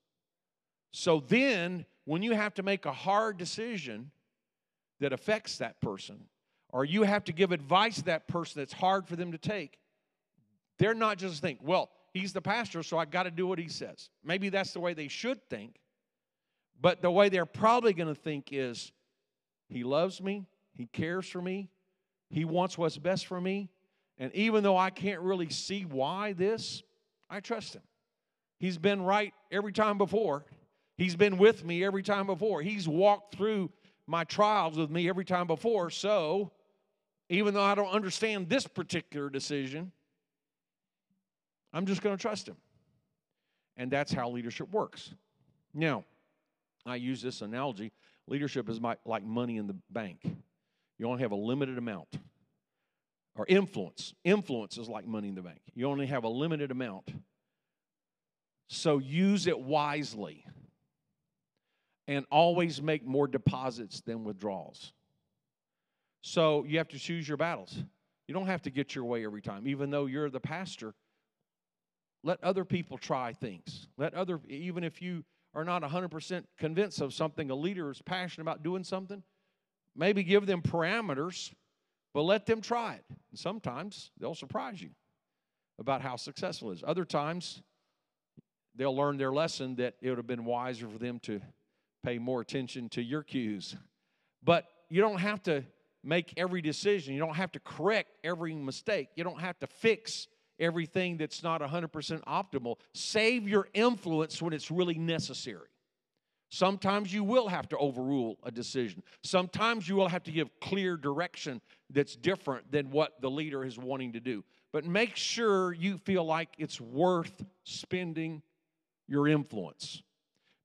So then, when you have to make a hard decision that affects that person, or you have to give advice to that person that's hard for them to take, they're not just think, well, he's the pastor, so I got to do what he says. Maybe that's the way they should think, but the way they're probably going to think is, he loves me, he cares for me, he wants what's best for me, and even though I can't really see why this, I trust him. He's been right every time before. He's been with me every time before. He's walked through my trials with me every time before. So even though I don't understand this particular decision, I'm just going to trust him. And that's how leadership works. Now, I use this analogy leadership is my, like money in the bank, you only have a limited amount. Or influence. Influence is like money in the bank. You only have a limited amount. So use it wisely and always make more deposits than withdrawals. So you have to choose your battles. You don't have to get your way every time, even though you're the pastor. Let other people try things. Let other, even if you are not 100% convinced of something, a leader is passionate about doing something, maybe give them parameters, but let them try it. And sometimes they'll surprise you about how successful it is. Other times, they'll learn their lesson that it would have been wiser for them to pay more attention to your cues. But you don't have to make every decision. You don't have to correct every mistake. You don't have to fix everything that's not 100% optimal. Save your influence when it's really necessary. Sometimes you will have to overrule a decision. Sometimes you will have to give clear direction that's different than what the leader is wanting to do. But make sure you feel like it's worth spending your influence.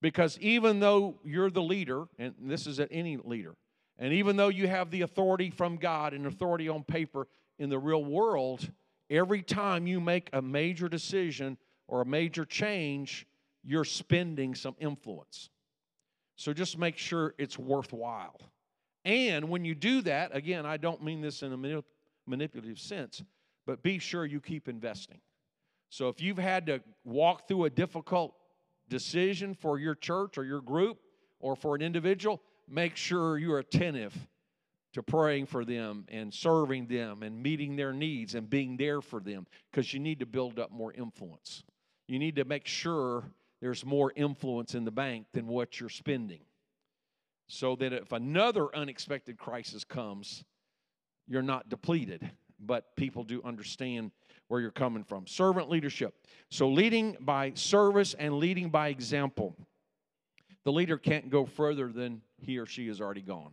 Because even though you're the leader, and this is at any leader, and even though you have the authority from God and authority on paper in the real world, every time you make a major decision or a major change, you're spending some influence. So just make sure it's worthwhile. And when you do that, again, I don't mean this in a manip- manipulative sense, but be sure you keep investing. So if you've had to walk through a difficult decision for your church or your group or for an individual, make sure you're attentive to praying for them and serving them and meeting their needs and being there for them because you need to build up more influence. You need to make sure there's more influence in the bank than what you're spending so that if another unexpected crisis comes, you're not depleted. but people do understand where you're coming from. Servant leadership. So, leading by service and leading by example. The leader can't go further than he or she is already gone.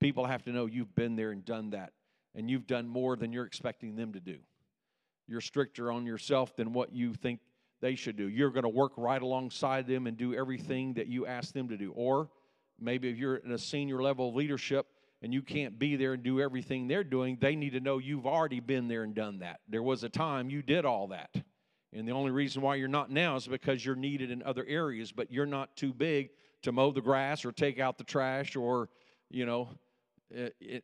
People have to know you've been there and done that, and you've done more than you're expecting them to do. You're stricter on yourself than what you think they should do. You're going to work right alongside them and do everything that you ask them to do. Or maybe if you're in a senior level of leadership and you can't be there and do everything they're doing, they need to know you've already been there and done that. There was a time you did all that. And the only reason why you're not now is because you're needed in other areas, but you're not too big to mow the grass or take out the trash or, you know,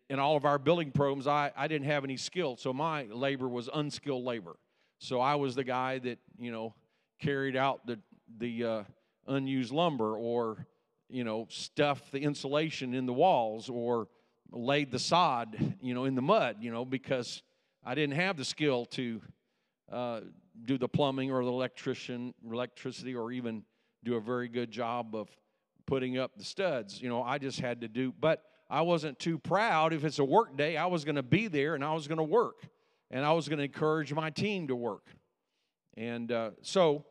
in all of our building programs, I, I didn't have any skill. So my labor was unskilled labor. So I was the guy that, you know, carried out the, the uh, unused lumber or, you know, stuffed the insulation in the walls or laid the sod, you know, in the mud, you know, because I didn't have the skill to uh, do the plumbing or the electrician, electricity, or even do a very good job of putting up the studs. You know, I just had to do, but I wasn't too proud. If it's a work day, I was going to be there and I was going to work, and I was going to encourage my team to work. And uh, so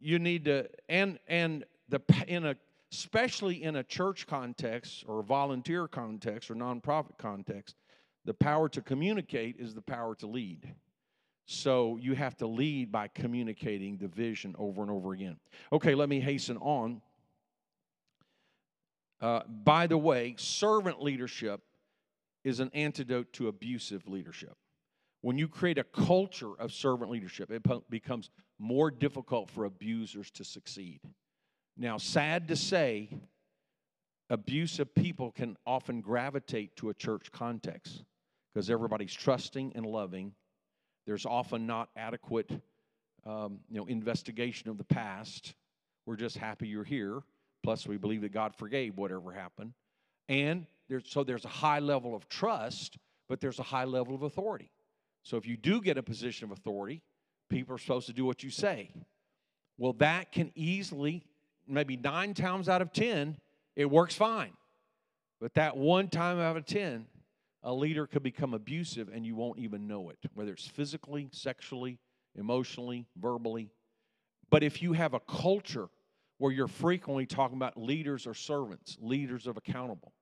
you need to, and and the in a especially in a church context or volunteer context or nonprofit context, the power to communicate is the power to lead. So you have to lead by communicating the vision over and over again. Okay, let me hasten on. Uh, by the way, servant leadership is an antidote to abusive leadership. When you create a culture of servant leadership, it becomes more difficult for abusers to succeed. Now, sad to say, abusive people can often gravitate to a church context because everybody's trusting and loving. There's often not adequate, um, you know, investigation of the past. We're just happy you're here. Plus, we believe that God forgave whatever happened. And there's, so there's a high level of trust, but there's a high level of authority. So if you do get a position of authority, people are supposed to do what you say. Well, that can easily, maybe nine times out of 10, it works fine. But that one time out of 10, a leader could become abusive and you won't even know it, whether it's physically, sexually, emotionally, verbally. But if you have a culture where you're frequently talking about leaders or servants, leaders of accountable.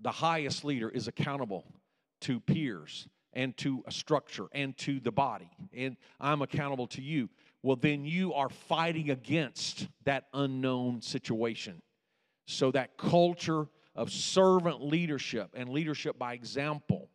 The highest leader is accountable to peers and to a structure and to the body, and I'm accountable to you. Well, then you are fighting against that unknown situation. So, that culture of servant leadership and leadership by example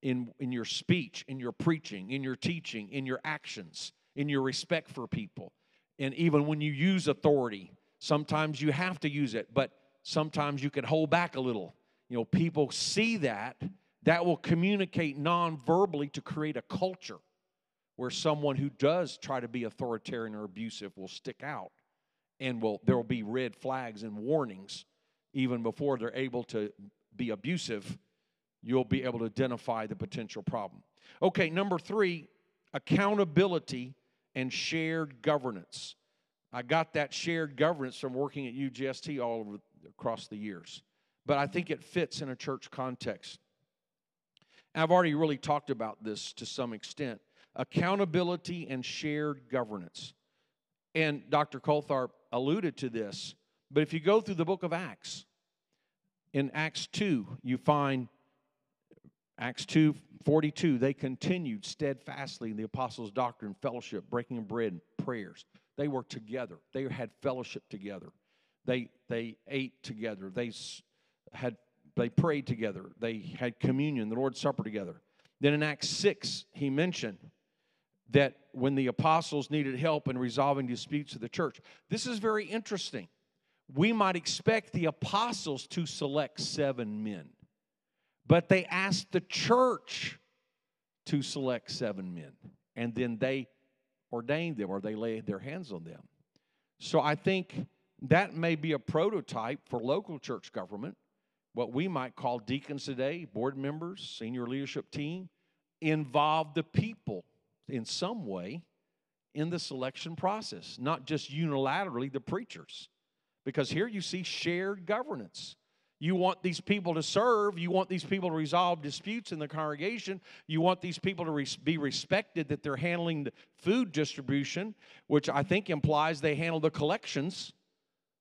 in, in your speech, in your preaching, in your teaching, in your actions, in your respect for people, and even when you use authority, sometimes you have to use it, but sometimes you can hold back a little. You know, people see that. That will communicate non verbally to create a culture where someone who does try to be authoritarian or abusive will stick out and will there will be red flags and warnings even before they're able to be abusive you'll be able to identify the potential problem okay number 3 accountability and shared governance. I got that shared governance from working at UGST all over across the years, but I think it fits in a church context. I've already really talked about this to some extent accountability and shared governance. And Dr. Coltharp alluded to this, but if you go through the book of Acts, in Acts 2, you find Acts 2 42, they continued steadfastly in the apostles' doctrine, fellowship, breaking of bread, and prayers. They were together. They had fellowship together. They, they ate together. They had they prayed together. They had communion, the Lord's Supper together. Then in Acts 6, he mentioned that when the apostles needed help in resolving disputes of the church, this is very interesting. We might expect the apostles to select seven men. But they asked the church to select seven men, and then they ordained them or they laid their hands on them. So I think that may be a prototype for local church government, what we might call deacons today, board members, senior leadership team, involve the people in some way in the selection process, not just unilaterally the preachers. Because here you see shared governance. You want these people to serve. You want these people to resolve disputes in the congregation. You want these people to res- be respected that they're handling the food distribution, which I think implies they handle the collections.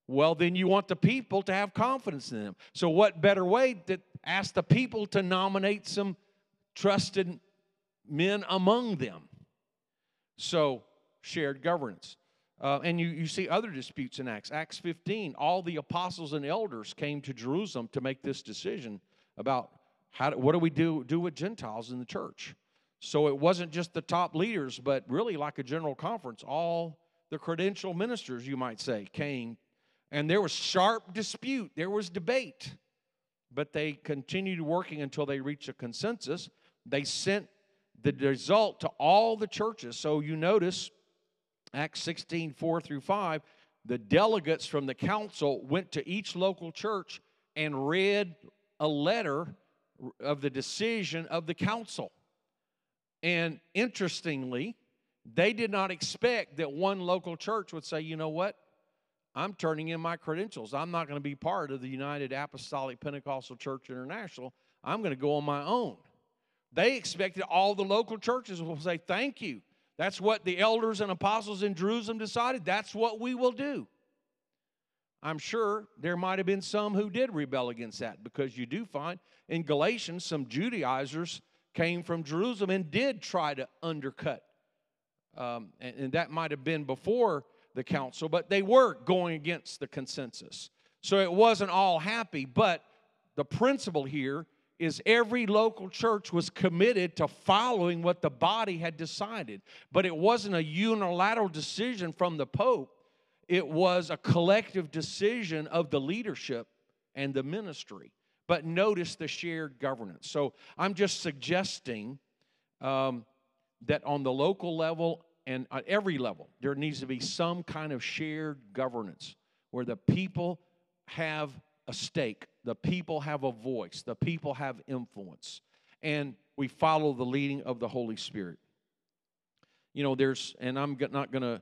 Well, then you want the people to have confidence in them. So, what better way to ask the people to nominate some trusted men among them? So, shared governance. Uh, and you, you see other disputes in Acts. Acts 15, all the apostles and elders came to Jerusalem to make this decision about how what do we do, do with Gentiles in the church. So it wasn't just the top leaders, but really like a general conference, all the credential ministers, you might say, came. And there was sharp dispute, there was debate, but they continued working until they reached a consensus. They sent the result to all the churches. So you notice Acts 16, 4 through 5, the delegates from the council went to each local church and read a letter of the decision of the council. And interestingly, they did not expect that one local church would say, you know what? I'm turning in my credentials. I'm not going to be part of the United Apostolic Pentecostal Church International. I'm going to go on my own. They expected all the local churches will say, Thank you. That's what the elders and apostles in Jerusalem decided. That's what we will do. I'm sure there might have been some who did rebel against that because you do find in Galatians some Judaizers came from Jerusalem and did try to undercut. Um, and, and that might have been before the council, but they were going against the consensus. So it wasn't all happy, but the principle here is every local church was committed to following what the body had decided. But it wasn't a unilateral decision from the Pope, it was a collective decision of the leadership and the ministry. But notice the shared governance. So I'm just suggesting um, that on the local level and at every level, there needs to be some kind of shared governance where the people have a stake. The people have a voice. The people have influence. And we follow the leading of the Holy Spirit. You know, there's, and I'm not going to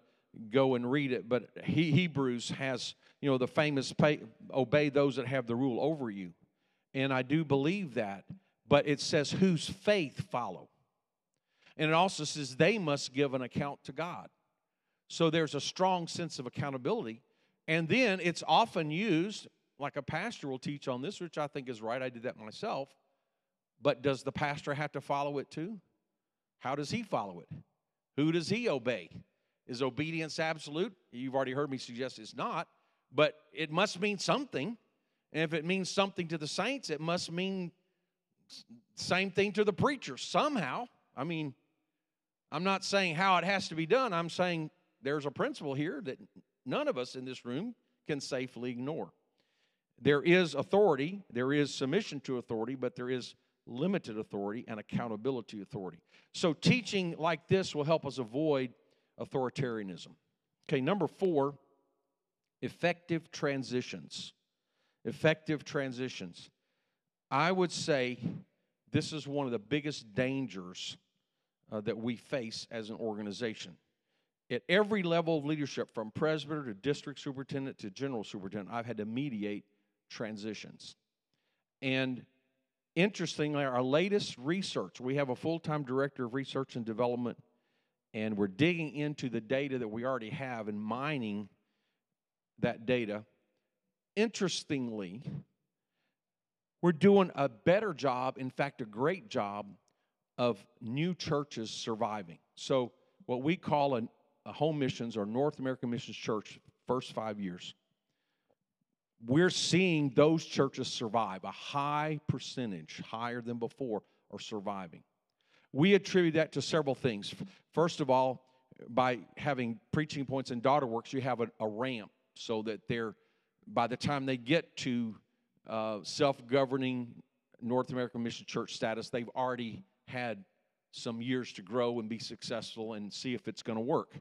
go and read it, but he, Hebrews has, you know, the famous pay, obey those that have the rule over you. And I do believe that, but it says, whose faith follow. And it also says they must give an account to God. So there's a strong sense of accountability. And then it's often used like a pastor will teach on this, which I think is right. I did that myself. But does the pastor have to follow it too? How does he follow it? Who does he obey? Is obedience absolute? You've already heard me suggest it's not, but it must mean something. And if it means something to the saints, it must mean same thing to the preacher somehow. I mean, I'm not saying how it has to be done. I'm saying there's a principle here that none of us in this room can safely ignore. There is authority, there is submission to authority, but there is limited authority and accountability authority. So, teaching like this will help us avoid authoritarianism. Okay, number four, effective transitions. Effective transitions. I would say this is one of the biggest dangers uh, that we face as an organization. At every level of leadership, from presbyter to district superintendent to general superintendent, I've had to mediate transitions. And interestingly, our latest research, we have a full time director of research and development, and we're digging into the data that we already have and mining that data. Interestingly, we're doing a better job, in fact, a great job, of new churches surviving. So, what we call a, a home missions or North American Missions Church, first five years we're seeing those churches survive. A high percentage, higher than before, are surviving. We attribute that to several things. First of all, by having preaching points and daughter works, you have a, a ramp so that they're, by the time they get to uh, self governing North American Mission Church status, they've already had some years to grow and be successful and see if it's going to work.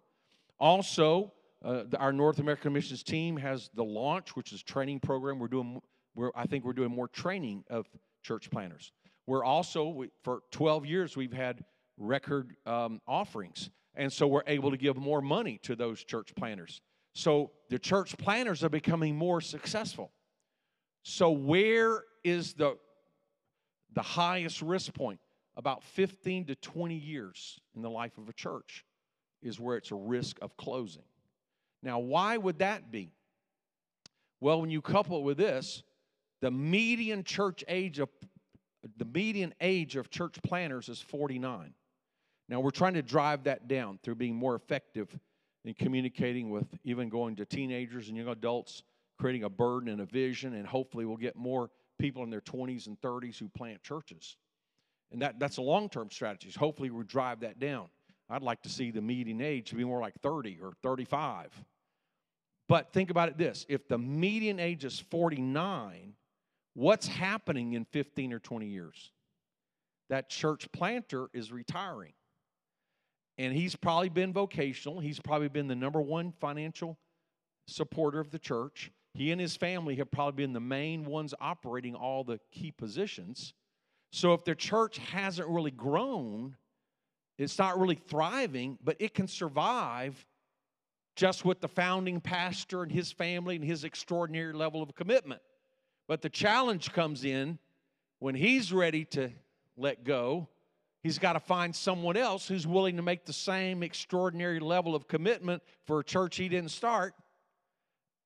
Also, uh, the, our North American missions team has the launch, which is training program. We're doing, we're, I think we're doing more training of church planters. We're also, we, for 12 years, we've had record um, offerings. And so we're able to give more money to those church planters. So the church planters are becoming more successful. So, where is the, the highest risk point? About 15 to 20 years in the life of a church is where it's a risk of closing. Now, why would that be? Well, when you couple it with this, the median church age of the median age of church planters is 49. Now, we're trying to drive that down through being more effective in communicating with even going to teenagers and young adults, creating a burden and a vision, and hopefully we'll get more people in their 20s and 30s who plant churches. And that, that's a long term strategy. Hopefully, we drive that down. I'd like to see the median age to be more like 30 or 35. But think about it this if the median age is 49, what's happening in 15 or 20 years? That church planter is retiring. And he's probably been vocational. He's probably been the number one financial supporter of the church. He and his family have probably been the main ones operating all the key positions. So if the church hasn't really grown, it's not really thriving, but it can survive just with the founding pastor and his family and his extraordinary level of commitment. But the challenge comes in when he's ready to let go He's got to find someone else who's willing to make the same extraordinary level of commitment for a church he didn't start.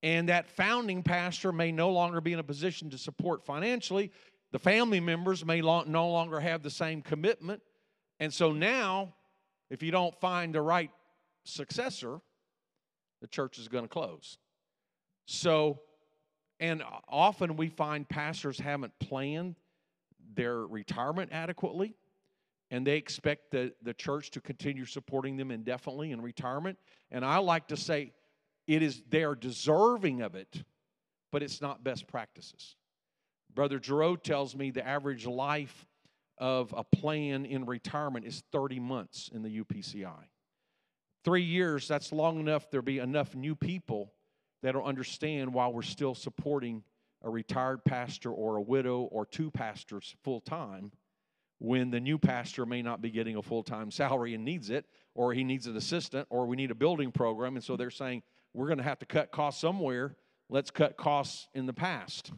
And that founding pastor may no longer be in a position to support financially. The family members may no longer have the same commitment. And so now, if you don't find the right successor, the church is going to close. So, and often we find pastors haven't planned their retirement adequately and they expect the, the church to continue supporting them indefinitely in retirement. And I like to say it is they are deserving of it, but it's not best practices. Brother Giroux tells me the average life of a plan in retirement is 30 months in the UPCI. Three years, that's long enough there'll be enough new people that'll understand why we're still supporting a retired pastor or a widow or two pastors full time when the new pastor may not be getting a full time salary and needs it, or he needs an assistant, or we need a building program. And so they're saying, we're going to have to cut costs somewhere. Let's cut costs in the past.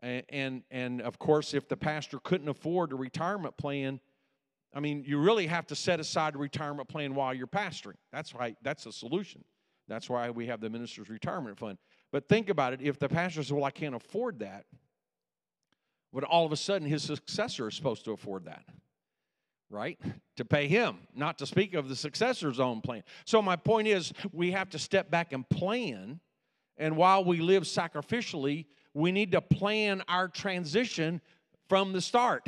And, and, and of course, if the pastor couldn't afford a retirement plan, I mean, you really have to set aside a retirement plan while you're pastoring. That's why that's a solution. That's why we have the minister's retirement fund. But think about it if the pastor says, Well, I can't afford that, but all of a sudden his successor is supposed to afford that right to pay him not to speak of the successor's own plan so my point is we have to step back and plan and while we live sacrificially we need to plan our transition from the start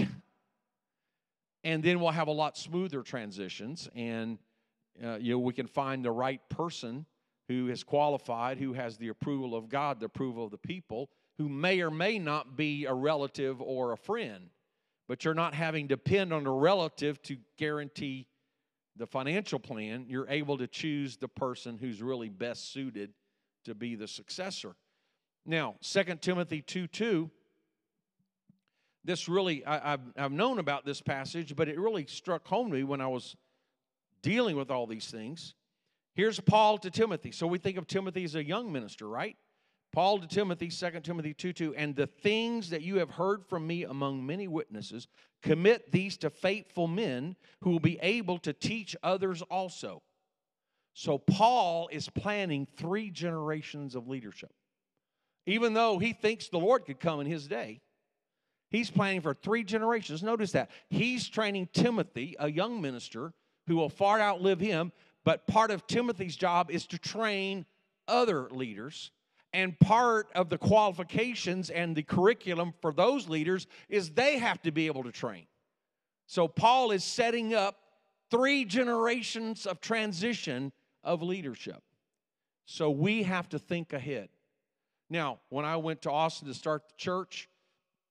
and then we'll have a lot smoother transitions and uh, you know we can find the right person who is qualified who has the approval of god the approval of the people who may or may not be a relative or a friend, but you're not having to depend on a relative to guarantee the financial plan. You're able to choose the person who's really best suited to be the successor. Now, 2 Timothy 2 2, this really, I, have I've known about this passage, but it really struck home to me when I was dealing with all these things. Here's Paul to Timothy. So we think of Timothy as a young minister, right? Paul to Timothy, 2 Timothy 2 2, and the things that you have heard from me among many witnesses, commit these to faithful men who will be able to teach others also. So Paul is planning three generations of leadership. Even though he thinks the Lord could come in his day, he's planning for three generations. Notice that. He's training Timothy, a young minister, who will far outlive him, but part of Timothy's job is to train other leaders and part of the qualifications and the curriculum for those leaders is they have to be able to train. So Paul is setting up three generations of transition of leadership. So we have to think ahead. Now, when I went to Austin to start the church,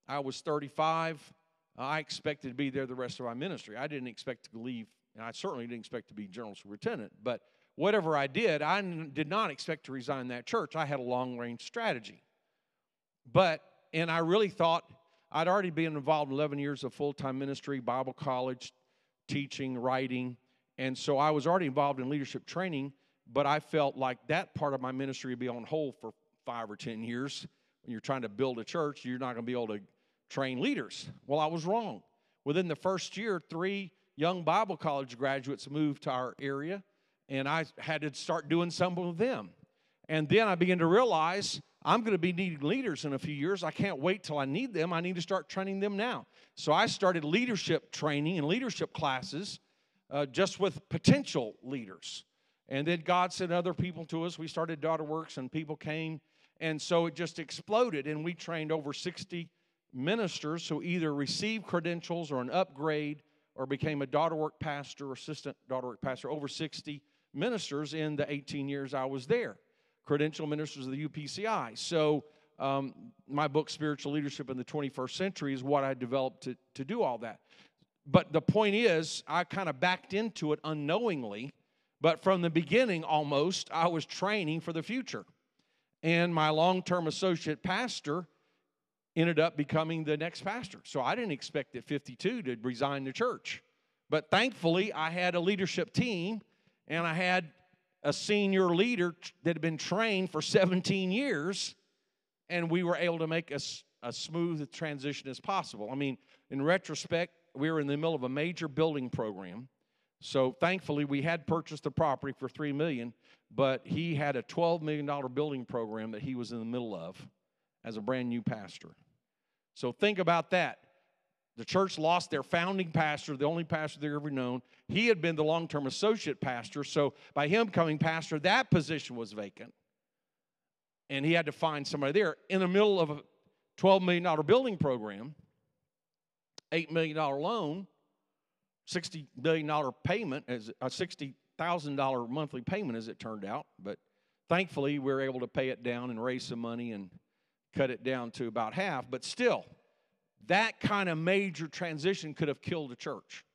I was 35. I expected to be there the rest of my ministry. I didn't expect to leave, and I certainly didn't expect to be general superintendent, but whatever I did, I did not expect to resign that church. I had a long range strategy. But, and I really thought I'd already been involved in 11 years of full time ministry, Bible college, teaching, writing. And so I was already involved in leadership training, but I felt like that part of my ministry would be on hold for five or 10 years when you're trying to build a church, you're not going to be able to train leaders. Well, I was wrong. Within the first year, three young Bible college graduates moved to our area, and I had to start doing some with them. And then I began to realize I'm going to be needing leaders in a few years. I can't wait till I need them. I need to start training them now. So I started leadership training and leadership classes uh, just with potential leaders. And then God sent other people to us. We started Daughter Works, and people came. And so it just exploded, and we trained over 60 ministers who either received credentials or an upgrade or became a daughter work pastor or assistant daughter work pastor, over 60 ministers in the 18 years I was there credential ministers of the UPCI. So, um, my book, Spiritual Leadership in the 21st Century, is what I developed to, to do all that. But the point is, I kind of backed into it unknowingly, but from the beginning almost, I was training for the future. And my long term associate pastor ended up becoming the next pastor. So I didn't expect at 52 to resign the church. But thankfully, I had a leadership team and I had a senior leader that had been trained for 17 years, and we were able to make a, a smooth transition as possible. I mean, in retrospect, we were in the middle of a major building program. So thankfully, we had purchased the property for three million, but he had a $12 million building program that he was in the middle of as a brand new pastor. So think about that. The church lost their founding pastor, the only pastor they ever known. He had been the long term associate pastor. So by him coming pastor, that position was vacant. And he had to find somebody there in the middle of a $12 million building program, $8 million loan, $60 million payment, as a $60,000 monthly payment as it turned out. But thankfully, we were able to pay it down and raise some money and cut it down to about half. But still, that kind of major transition could have killed a church.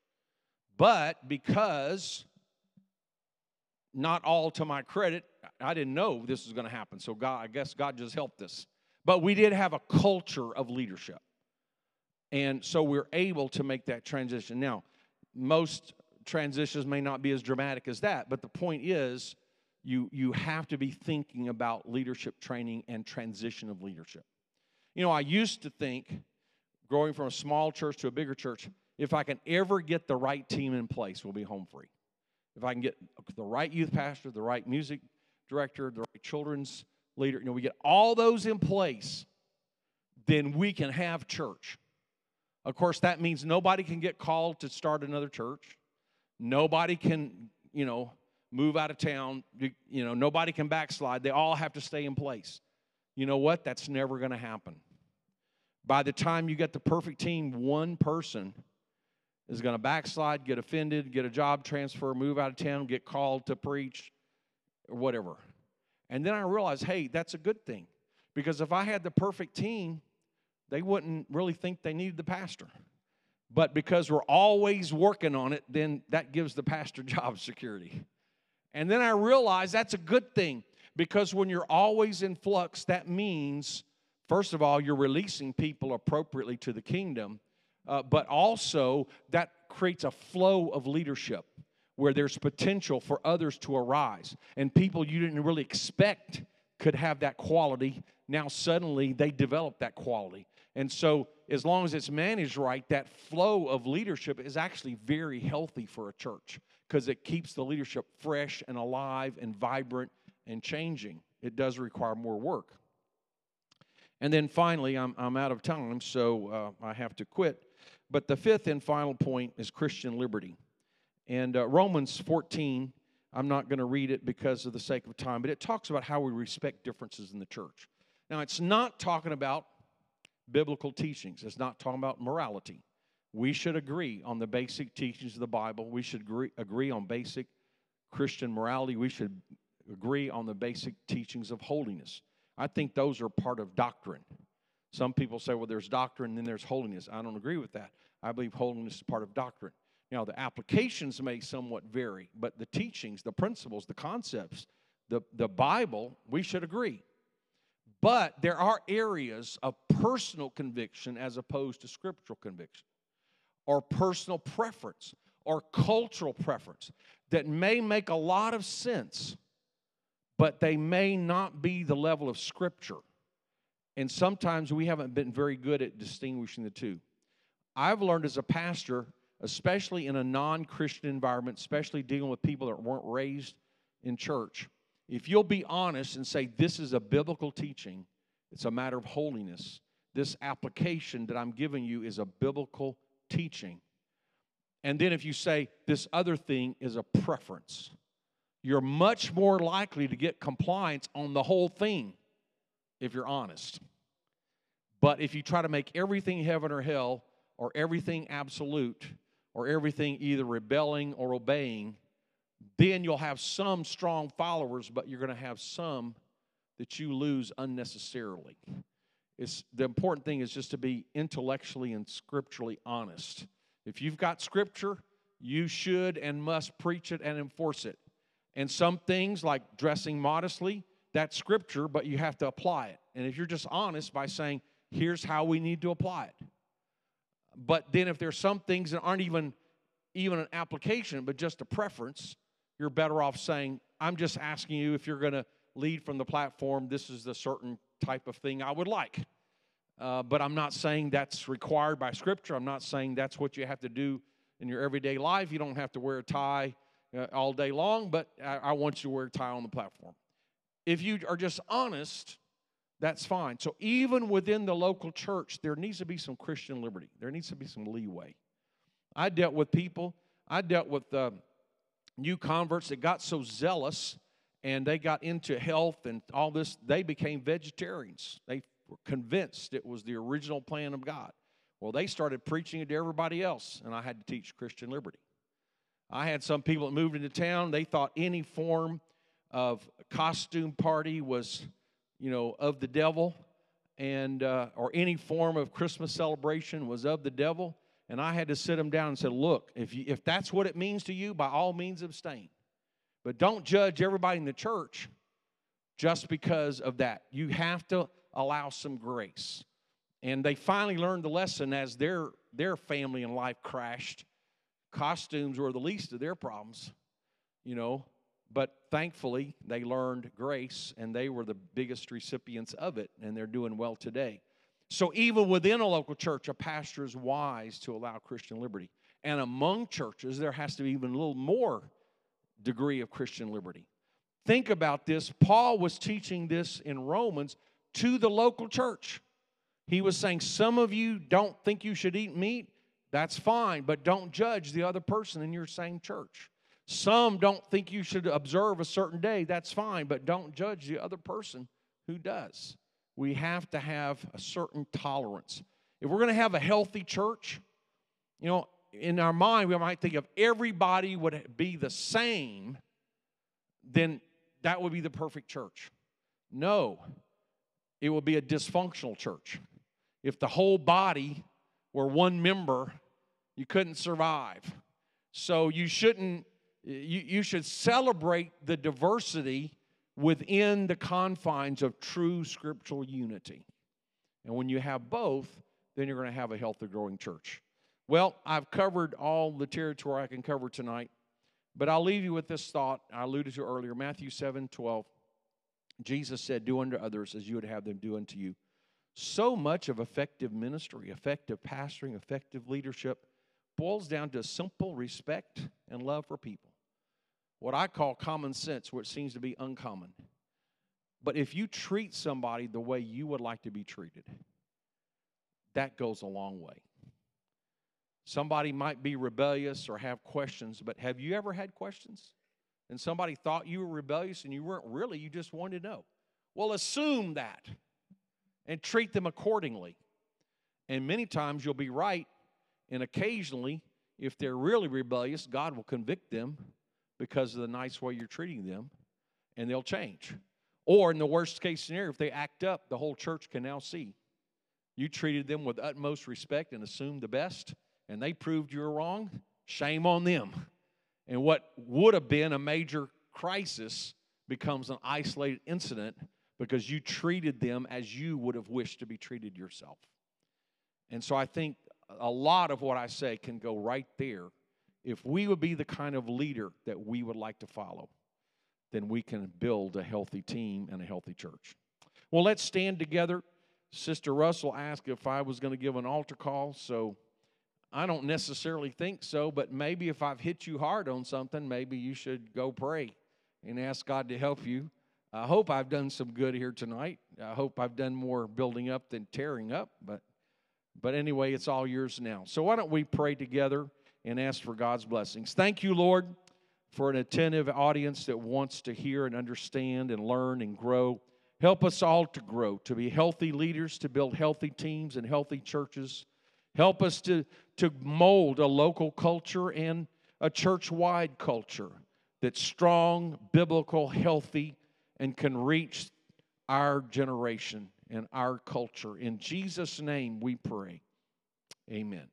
But because, not all to my credit, I didn't know this was going to happen. So God, I guess God just helped us. But we did have a culture of leadership. And so we're able to make that transition. Now, most transitions may not be as dramatic as that, but the point is you, you have to be thinking about leadership training and transition of leadership. You know, I used to think growing from a small church to a bigger church, if I can ever get the right team in place, we'll be home free. If I can get the right youth pastor, the right music director, the right children's leader, you know, we get all those in place, then we can have church. Of course, that means nobody can get called to start another church. Nobody can, you know, move out of town. You know, nobody can backslide. They all have to stay in place. You know what? That's never going to happen. By the time you get the perfect team, one person is going to backslide, get offended, get a job transfer, move out of town, get called to preach, or whatever. And then I realized, hey, that's a good thing. Because if I had the perfect team, they wouldn't really think they needed the pastor. But because we're always working on it, then that gives the pastor job security. And then I realized that's a good thing because when you're always in flux, that means First of all, you're releasing people appropriately to the kingdom, uh, but also that creates a flow of leadership where there's potential for others to arise. And people you didn't really expect could have that quality, now suddenly they develop that quality. And so, as long as it's managed right, that flow of leadership is actually very healthy for a church because it keeps the leadership fresh and alive and vibrant and changing. It does require more work. And then finally, I'm, I'm out of time, so uh, I have to quit. But the fifth and final point is Christian liberty. And uh, Romans 14, I'm not going to read it because of the sake of time, but it talks about how we respect differences in the church. Now, it's not talking about biblical teachings, it's not talking about morality. We should agree on the basic teachings of the Bible. We should agree, agree on basic Christian morality. We should agree on the basic teachings of holiness. I think those are part of doctrine. Some people say, well, there's doctrine and then there's holiness. I don't agree with that. I believe holiness is part of doctrine. Now, the applications may somewhat vary, but the teachings, the principles, the concepts, the, the Bible, we should agree. But there are areas of personal conviction as opposed to scriptural conviction, or personal preference, or cultural preference that may make a lot of sense but they may not be the level of Scripture. And sometimes we haven't been very good at distinguishing the two. I've learned as a pastor, especially in a non Christian environment, especially dealing with people that weren't raised in church, if you'll be honest and say, This is a biblical teaching, it's a matter of holiness, this application that I'm giving you is a biblical teaching. And then if you say, This other thing is a preference, you're much more likely to get compliance on the whole thing if you're honest. But if you try to make everything heaven or hell, or everything absolute, or everything either rebelling or obeying, then you'll have some strong followers, but you're going to have some that you lose unnecessarily. It's, the important thing is just to be intellectually and scripturally honest. If you've got scripture, you should and must preach it and enforce it. And some things like dressing modestly, that's scripture, but you have to apply it. And if you're just honest by saying, here's how we need to apply it. But then if there's some things that aren't even even an application, but just a preference, you're better off saying, I'm just asking you if you're going to lead from the platform, this is the certain type of thing I would like. Uh, but I'm not saying that's required by Scripture. I'm not saying that's what you have to do in your everyday life. You don't have to wear a tie uh, all day long, but I, I want you to wear a tie on the platform. If you are just honest, that's fine. So even within the local church, there needs to be some Christian liberty. There needs to be some leeway. I dealt with people, I dealt with uh, new converts that got so zealous and they got into health and all this, they became vegetarians. They were convinced it was the original plan of God. Well, they started preaching it to everybody else, and I had to teach Christian liberty. I had some people that moved into town, they thought any form of costume party was, you know, of the devil, and uh, or any form of Christmas celebration was of the devil. And I had to sit them down and say, look, if you, if that's what it means to you, by all means abstain. But don't judge everybody in the church just because of that. You have to allow some grace. And they finally learned the lesson as their their family and life crashed. Costumes were the least of their problems, you know. But thankfully, they learned grace and they were the biggest recipients of it, and they're doing well today. So, even within a local church, a pastor is wise to allow Christian liberty. And among churches, there has to be even a little more degree of Christian liberty. Think about this. Paul was teaching this in Romans to the local church. He was saying, Some of you don't think you should eat meat. That's fine, but don't judge the other person in your same church. Some don't think you should observe a certain day. That's fine, but don't judge the other person who does. We have to have a certain tolerance. If we're going to have a healthy church, you know, in our mind, we might think if everybody would be the same, then that would be the perfect church. No, it would be a dysfunctional church. If the whole body were one member, you couldn't survive. So you shouldn't you, you should celebrate the diversity within the confines of true scriptural unity. And when you have both, then you're going to have a healthy, growing church. Well, I've covered all the territory I can cover tonight, but I'll leave you with this thought I alluded to earlier Matthew 7 12. Jesus said, Do unto others as you would have them do unto you. So much of effective ministry, effective pastoring, effective leadership boils down to simple respect and love for people what I call common sense, which seems to be uncommon. But if you treat somebody the way you would like to be treated, that goes a long way. Somebody might be rebellious or have questions, but have you ever had questions? And somebody thought you were rebellious and you weren't really, you just wanted to know. Well, assume that and treat them accordingly. And many times you'll be right, and occasionally, if they're really rebellious, God will convict them because of the nice way you're treating them, and they'll change. Or in the worst case scenario, if they act up, the whole church can now see. You treated them with utmost respect and assumed the best, and they proved you were wrong. Shame on them. And what would have been a major crisis becomes an isolated incident because you treated them as you would have wished to be treated yourself. And so I think a lot of what I say can go right there if we would be the kind of leader that we would like to follow, then we can build a healthy team and a healthy church. Well, let's stand together. Sister Russell asked if I was going to give an altar call, so I don't necessarily think so, but maybe if I've hit you hard on something, maybe you should go pray and ask God to help you. I hope I've done some good here tonight. I hope I've done more building up than tearing up, but but anyway, it's all yours now. So why don't we pray together and ask for God's blessings. Thank you, Lord, for an attentive audience that wants to hear and understand and learn and grow. Help us all to grow, to be healthy leaders, to build healthy teams and healthy churches. Help us to, to mold a local culture and a church wide culture that's strong, biblical, healthy, and can reach our generation and our culture. In Jesus' name we pray. Amen.